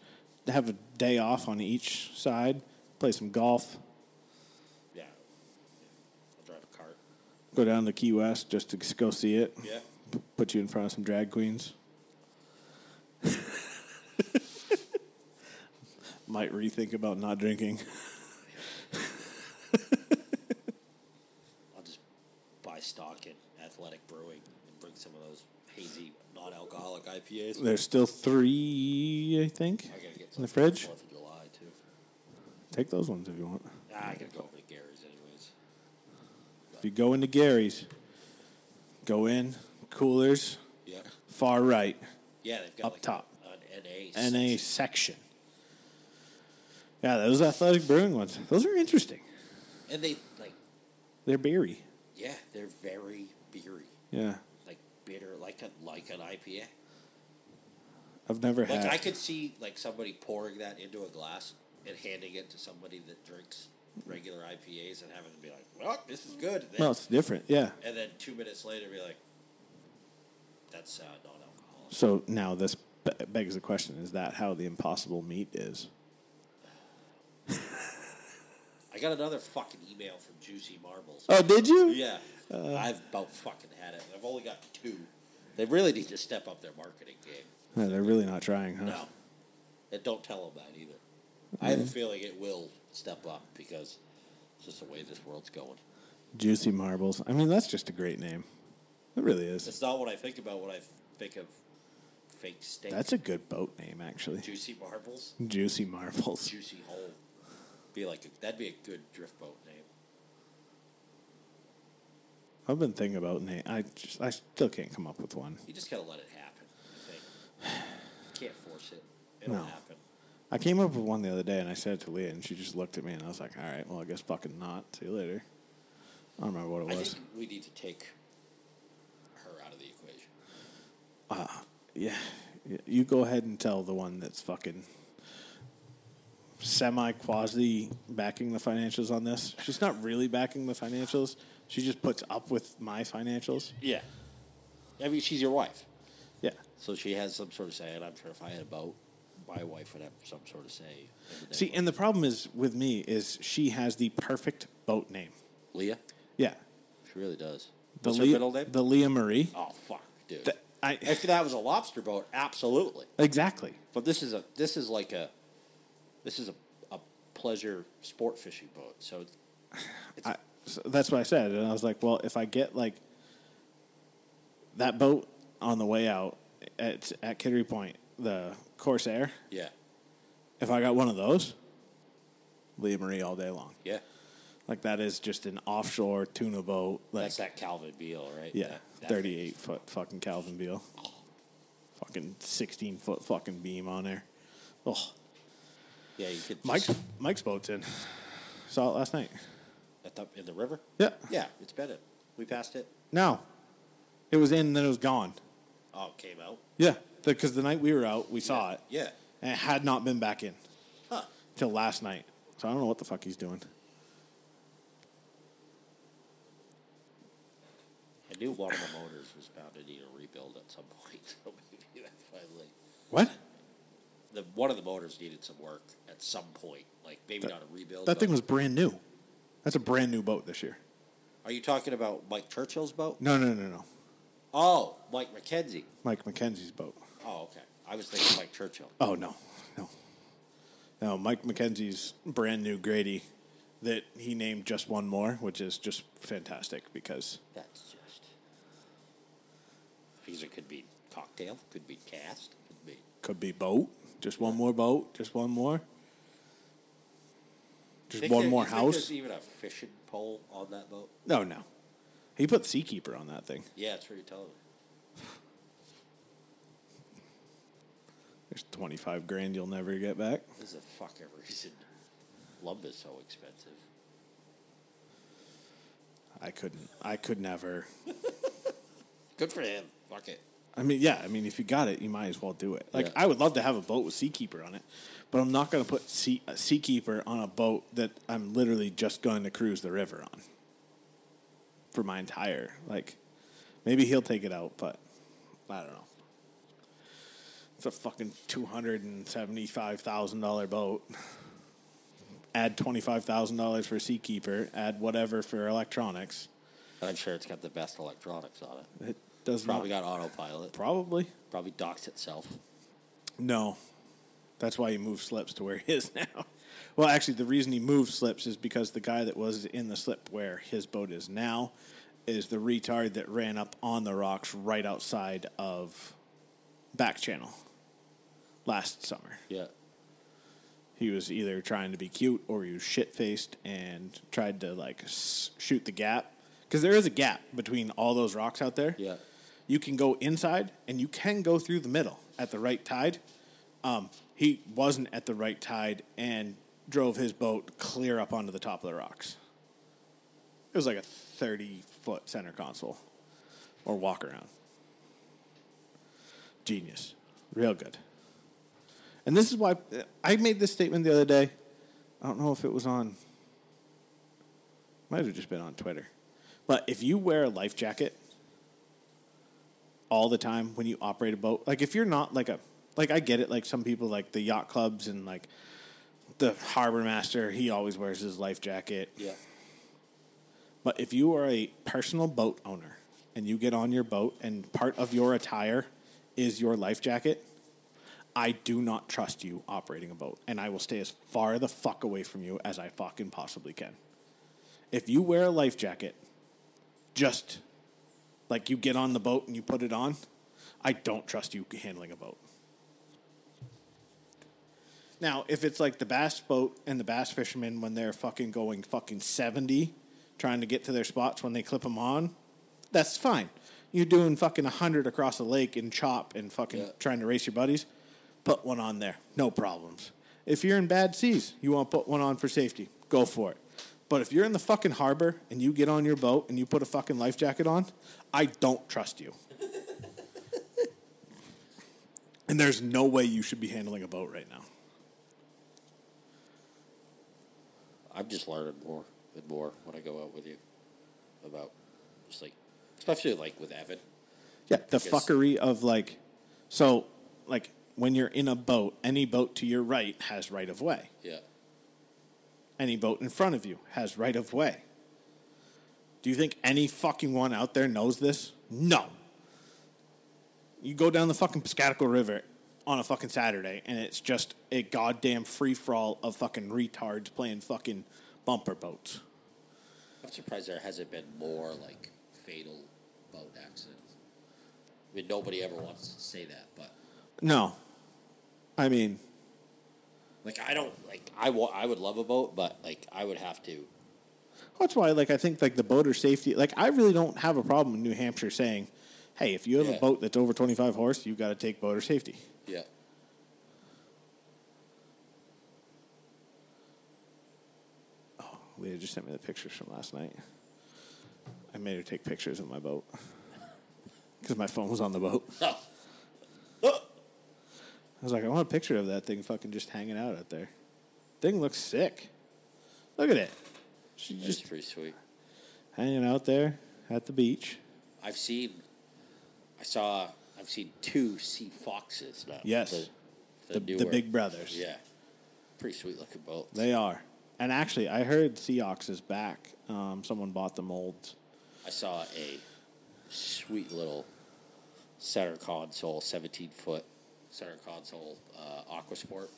Speaker 2: Have a day off on each side. Play some golf.
Speaker 3: Yeah. I'll drive a cart.
Speaker 2: Go down to Key West just to go see it.
Speaker 3: Yeah.
Speaker 2: P- Put you in front of some drag queens. Might rethink about not drinking.
Speaker 3: I'll just buy stock in Athletic Brewing and bring some of those hazy non-alcoholic IPAs.
Speaker 2: There's still three, I think,
Speaker 3: I
Speaker 2: in the fridge.
Speaker 3: Fourth of July too.
Speaker 2: Take those ones if you want.
Speaker 3: Ah, I gotta go over to Gary's anyways.
Speaker 2: If you go into Gary's, go in coolers,
Speaker 3: Yeah.
Speaker 2: far right,
Speaker 3: Yeah, they've got
Speaker 2: Up
Speaker 3: like
Speaker 2: top.
Speaker 3: an NA.
Speaker 2: NA section. Yeah, those athletic brewing ones. Those are interesting.
Speaker 3: And they like,
Speaker 2: They're beery.
Speaker 3: yeah, they're very beery,
Speaker 2: Yeah.
Speaker 3: like bitter, like a like an IPA.
Speaker 2: I've never
Speaker 3: Like
Speaker 2: had.
Speaker 3: I could see like somebody pouring that into a glass and handing it to somebody that drinks regular IPAs and having to be like, "Well, this is good." Then,
Speaker 2: no, it's different. Yeah.
Speaker 3: and then two minutes later, be like, "That's uh, non-alcoholic."
Speaker 2: So now this begs the question: Is that how the impossible meat is?
Speaker 3: I got another fucking email from Juicy Marbles.
Speaker 2: Oh, did you?
Speaker 3: Yeah, I've about fucking had it. I've only got two. They really need to step up their marketing game.
Speaker 2: No, they're really not trying, huh?
Speaker 3: No, and don't tell them that either. I have a mm-hmm. feeling it will step up because it's just the way this world's going.
Speaker 2: Juicy marbles. I mean, that's just a great name. It really is.
Speaker 3: It's not what I think about when I think of fake steak.
Speaker 2: That's a good boat name, actually.
Speaker 3: juicy marbles,
Speaker 2: Juicy Marbles.
Speaker 3: juicy hole. Be like a, that'd be a good drift boat name.
Speaker 2: I've been thinking about name. I just, I still can't come up with one.
Speaker 3: You just gotta let it happen. Can't force it. It'll
Speaker 2: No.
Speaker 3: happen.
Speaker 2: I came up with one the other day, and I said it to Leah, and she just looked at me, and I was like, "All right, well, I guess fucking not. See you later." I don't remember what it
Speaker 3: I
Speaker 2: was.
Speaker 3: think we need to take her out of the equation.
Speaker 2: Uh, yeah, y- you go ahead and tell the one that's fucking semi quasi backing the financials on this. She's not really backing the financials. She just puts up with my financials.
Speaker 3: Yeah. I mean, she's your wife,
Speaker 2: Yeah.
Speaker 3: So she has some sort of say. And I'm sure if I had a boat, my wife would have some sort of say.
Speaker 2: See, and the problem is with me is she has the perfect boat name.
Speaker 3: Leah,
Speaker 2: Yeah.
Speaker 3: she really does.
Speaker 2: The
Speaker 3: What's her
Speaker 2: Leah,
Speaker 3: middle name?
Speaker 2: the Leah Marie.
Speaker 3: oh fuck, dude.
Speaker 2: Th- I
Speaker 3: if that was a lobster boat, absolutely.
Speaker 2: exactly.
Speaker 3: But this is a this is like a this is a, a pleasure sport fishing boat. So
Speaker 2: I, so that's what I said, and I was like, well, if I get like that boat on the way out at at Kittery Point, the Corsair,
Speaker 3: yeah,
Speaker 2: if I got one of those, Leah Marie all day long.
Speaker 3: yeah.
Speaker 2: Like that is just an offshore tuna boat. Like
Speaker 3: That's that Calvin Beal, right?
Speaker 2: yeah,
Speaker 3: That- that
Speaker 2: thirty-eight foot fucking Calvin Beal, fucking sixteen foot fucking beam on there. Oh.
Speaker 3: Yeah, you could.
Speaker 2: Mike's
Speaker 3: just-
Speaker 2: Mike's boat's in. Saw it last night.
Speaker 3: at the, in the river.
Speaker 2: Yeah.
Speaker 3: Yeah, it's in. We passed it.
Speaker 2: No, it was in, then it was gone.
Speaker 3: Oh, it came out.
Speaker 2: Yeah, because the night we were out, we saw it,
Speaker 3: Yeah.
Speaker 2: and it had not been back in
Speaker 3: Huh.
Speaker 2: till last night. So I don't know what the fuck he's doing.
Speaker 3: I knew one of the motors was bound to need a rebuild at some point. So maybe that finally.
Speaker 2: What?
Speaker 3: The one of the motors needed some work at some point. Like maybe not a rebuild.
Speaker 2: That thing was brand new. That's a brand new boat this year.
Speaker 3: Are you talking about Mike Churchill's boat?
Speaker 2: No, no, no, no.
Speaker 3: Oh, Mike McKenzie.
Speaker 2: Mike McKenzie's boat.
Speaker 3: Oh, okay. I was thinking Mike Churchill.
Speaker 2: Oh no, no, no. Mike McKenzie's brand new Grady that he named just one more, which is just fantastic because
Speaker 3: That's just. Because it could be cocktail, could be cast, could be.
Speaker 2: could be boat, just one more boat, just one more, just
Speaker 3: Think
Speaker 2: one
Speaker 3: there-
Speaker 2: more
Speaker 3: you think
Speaker 2: house.
Speaker 3: There's even a fishing pole on that boat.
Speaker 2: No, no. He put Seakeeper on that thing.
Speaker 3: Yeah, that's what you're.
Speaker 2: There's 25 grand you'll never get back.
Speaker 3: This is a fucking reason lumber's so expensive.
Speaker 2: I couldn't. I could never.
Speaker 3: Good for him. Fuck it.
Speaker 2: I mean, yeah. I mean, if you got it, you might as well do it. Like,
Speaker 3: Yeah.
Speaker 2: I would love to have a boat with Seakeeper on it, but I'm not going to put sea, a Seakeeper on a boat that I'm literally just going to cruise the river on for my entire. Like, maybe he'll take it out, but I don't know. It's a fucking two hundred and seventy-five thousand dollar boat. Add twenty-five thousand dollars for Seakeeper. Add whatever for electronics.
Speaker 3: I'm sure it's got the best electronics on it.
Speaker 2: It does
Speaker 3: Probably
Speaker 2: not.
Speaker 3: got autopilot.
Speaker 2: Probably.
Speaker 3: Probably docks itself.
Speaker 2: No. That's why he moved slips to where he is now. Well, actually, the reason he moved slips is because the guy that was in the slip where his boat is now is the retard that ran up on the rocks right outside of back channel last summer.
Speaker 3: Yeah.
Speaker 2: He was either trying to be cute or he was shit faced and tried to like s- shoot the gap because there is a gap between all those rocks out there.
Speaker 3: Yeah.
Speaker 2: You can go inside and you can go through the middle at the right tide. Um, he wasn't at the right tide and drove his boat clear up onto the top of the rocks. It was like a 30 foot center console or walk around. Genius. Real good. And this is why I made this statement the other day. I don't know if it was on, might have just been on Twitter. But if you wear a life jacket all the time when you operate a boat, like if you're not like a, like I get it, like some people like the yacht clubs and like the harbor master, he always wears his life jacket.
Speaker 3: Yeah.
Speaker 2: But if you are a personal boat owner and you get on your boat and part of your attire is your life jacket, I do not trust you operating a boat. And I will stay as far the fuck away from you as I fucking possibly can. If you wear a life jacket, just like you get on the boat and you put it on, I don't trust you handling a boat. Now, if it's like the bass boat and the bass fishermen when they're fucking going fucking 70 trying to get to their spots when they clip them on, that's fine. You're doing fucking 100 across the lake in chop and fucking
Speaker 3: Yeah.
Speaker 2: trying to race your buddies, put one on there. No problems. If you're in bad seas, you want to put one on for safety, go for it. But if you're in the fucking harbor and you get on your boat and you put a fucking life jacket on, I don't trust you. and there's no way you should be handling a boat right now.
Speaker 3: I'm just learning more and more when I go out with you about just like, especially like with Evan.
Speaker 2: Yeah, the
Speaker 3: Because-
Speaker 2: fuckery of like, so like when you're in a boat, any boat to your right has right of way.
Speaker 3: Yeah.
Speaker 2: Any boat in front of you has right of way. Do you think any fucking one out there knows this? No. You go down the fucking Piscataqua River on a fucking Saturday, and it's just a goddamn free for all of fucking retards playing fucking bumper boats.
Speaker 3: I'm surprised there hasn't been more like fatal boat accidents. I mean, nobody ever wants to say that, but
Speaker 2: No. I mean,
Speaker 3: like I don't like I wa- I would love a boat, but like I would have to.
Speaker 2: That's why, like, I think like the boater safety. Like, I really don't have a problem in New Hampshire saying, "Hey, if you have
Speaker 3: Yeah.
Speaker 2: a boat that's over twenty five horse, you've got to take boater safety."
Speaker 3: Yeah.
Speaker 2: Oh, Leah just sent me the pictures from last night. I made her take pictures of my boat because my phone was on the boat. I was like, I want a picture of that thing fucking just hanging out out there. Thing looks sick. Look at it. She
Speaker 3: That's
Speaker 2: just
Speaker 3: pretty sweet.
Speaker 2: hanging out there at the beach.
Speaker 3: I've seen. I saw. I've seen two sea foxes now.
Speaker 2: Yes.
Speaker 3: The,
Speaker 2: The,
Speaker 3: the,
Speaker 2: the big brothers.
Speaker 3: Yeah. Pretty sweet looking boats.
Speaker 2: They are. And actually, I heard Seahawks is back. Um, someone bought the molds.
Speaker 3: I saw a sweet little center console, 17 foot center console uh, aqua sport.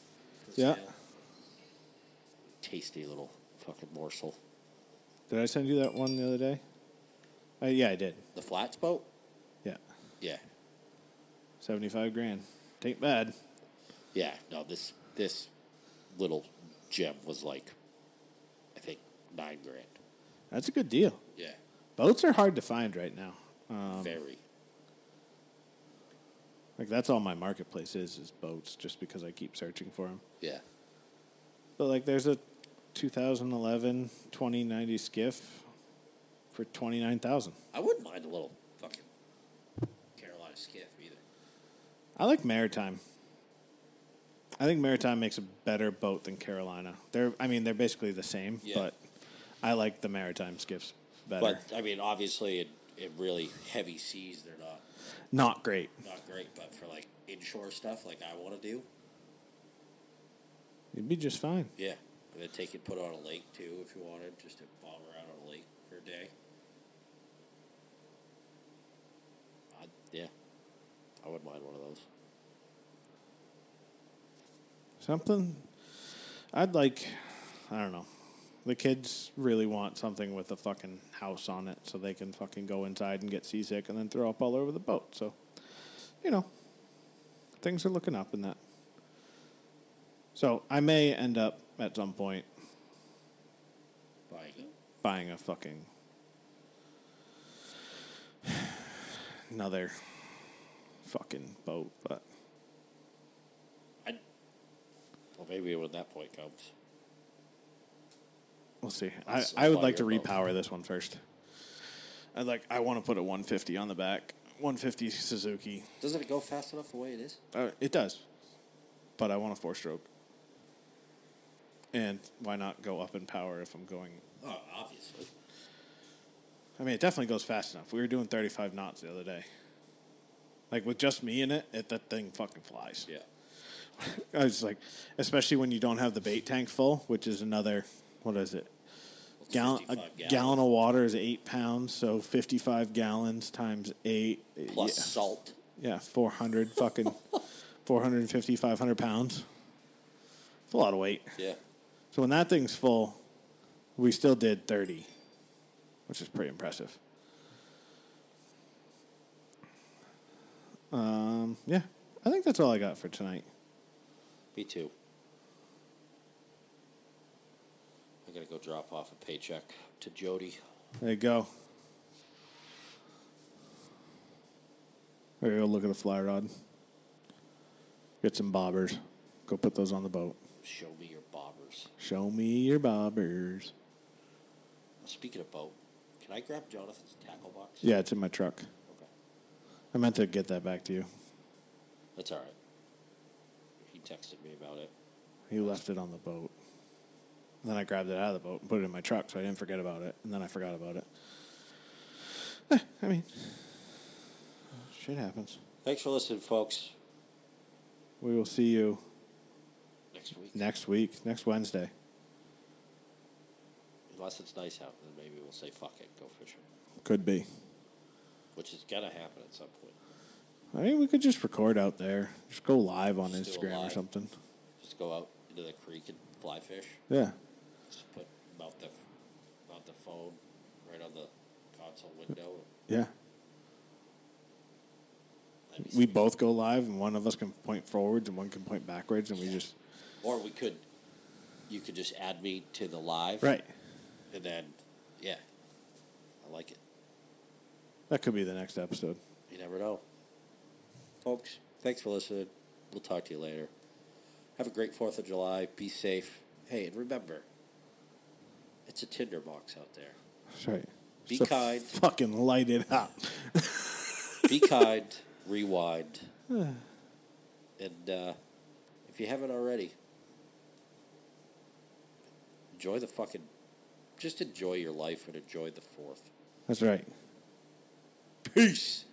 Speaker 3: for
Speaker 2: Yeah.
Speaker 3: sale. Tasty little fucking morsel.
Speaker 2: Did I send you that one the other day? Uh, yeah, I did.
Speaker 3: The flats boat?
Speaker 2: Yeah.
Speaker 3: Yeah.
Speaker 2: 75 grand. Tain't bad.
Speaker 3: Yeah. No, this this little gem was like, I think, nine grand.
Speaker 2: That's a good deal.
Speaker 3: Yeah.
Speaker 2: Boats are hard to find right now. Um,
Speaker 3: Very.
Speaker 2: like, that's all my marketplace is, is boats, just because I keep searching for them.
Speaker 3: Yeah.
Speaker 2: But, like, there's a 2011 2090 skiff for 29000
Speaker 3: I wouldn't mind a little fucking Carolina skiff either.
Speaker 2: I like Maritime. I think Maritime makes a better boat than Carolina. They're, I mean, they're basically the same,
Speaker 3: Yeah.
Speaker 2: but I like the Maritime skiffs better.
Speaker 3: But I mean, obviously, in, in really heavy seas, they're not
Speaker 2: Not great.
Speaker 3: not great. But for like inshore stuff, like I want to do,
Speaker 2: You'd be just fine.
Speaker 3: yeah, and then take it, put it on a lake too, if you wanted, just to bomb around on a lake for a day. I'd, yeah, I wouldn't mind one of those.
Speaker 2: Something I'd like, I don't know. The kids really want something with a fucking house on it so they can fucking go inside and get seasick and then throw up all over the boat. So, you know, things are looking up in that. So I may end up at some point
Speaker 3: Buying
Speaker 2: buying a fucking another fucking boat, but
Speaker 3: I. Well, maybe when that point comes.
Speaker 2: We'll see. I,
Speaker 3: Let's-
Speaker 2: I would like to
Speaker 3: buy your boat.
Speaker 2: repower this one first. I'd like. I want to put a 150 on the back. 150 Suzuki.
Speaker 3: Doesn't it go fast enough the way it is?
Speaker 2: Uh, it does, but I want a four stroke. And why not go up in power if I'm going?
Speaker 3: Oh, obviously.
Speaker 2: I mean, it definitely goes fast enough. We were doing 35 knots the other day. Like with just me in it, it that thing fucking flies.
Speaker 3: Yeah.
Speaker 2: I was like, especially when you don't have the bait tank full, which is another. What is it? Gallon, a
Speaker 3: 55
Speaker 2: gallon of water is eight pounds, so fifty-five gallons times eight.
Speaker 3: plus
Speaker 2: yeah,
Speaker 3: salt.
Speaker 2: yeah, four hundred fucking, 450, 500 pounds. It's a lot of weight.
Speaker 3: Yeah.
Speaker 2: So when that thing's full, we still did thirty, which is pretty impressive. Um, yeah, I think that's all I got for tonight.
Speaker 3: Me too. I gotta go drop off a paycheck to Jody.
Speaker 2: There you go. There you go. Look at the fly rod. Get some bobbers. Go put those on the boat.
Speaker 3: Show me your bobbers.
Speaker 2: Show me your bobbers.
Speaker 3: Speaking of boat, can I grab Jonathan's tackle box?
Speaker 2: Yeah, it's in my truck.
Speaker 3: Okay.
Speaker 2: I meant to get that back to you.
Speaker 3: That's all right. Texted me about it.
Speaker 2: He left it on the boat. Then I grabbed it out of the boat and put it in my truck, so I didn't forget about it. And then I forgot about it. Eh, I mean, shit happens.
Speaker 3: Thanks for listening, folks.
Speaker 2: We will see you
Speaker 3: Next week.
Speaker 2: next week, next Wednesday.
Speaker 3: Unless it's nice out, then maybe we'll say fuck it, go fishing.
Speaker 2: Could be.
Speaker 3: Which is gonna happen at some point.
Speaker 2: I mean, we could just record out there. Just go live on
Speaker 3: Just do a
Speaker 2: Instagram or
Speaker 3: live.
Speaker 2: something.
Speaker 3: Just go out into the creek and fly fish.
Speaker 2: Yeah.
Speaker 3: Just put mount the mount the phone right on the console window.
Speaker 2: Yeah.
Speaker 3: That'd be
Speaker 2: We
Speaker 3: sweet.
Speaker 2: both go live, and one of us can point forwards and one can point backwards, and we just.
Speaker 3: Or we could. You could just add me to the live.
Speaker 2: Right.
Speaker 3: And then, yeah, I like it.
Speaker 2: That could be the next episode.
Speaker 3: You never know. Folks, thanks for listening. We'll talk to you later. Have a great 4th of July. Be safe. Hey, and remember, it's a tinderbox out there.
Speaker 2: That's right.
Speaker 3: Be
Speaker 2: So
Speaker 3: kind.
Speaker 2: Fucking light it up.
Speaker 3: Be kind, rewind. And uh, if you haven't already, enjoy the fucking. Just enjoy your life and enjoy the 4th.
Speaker 2: That's right.
Speaker 3: Peace.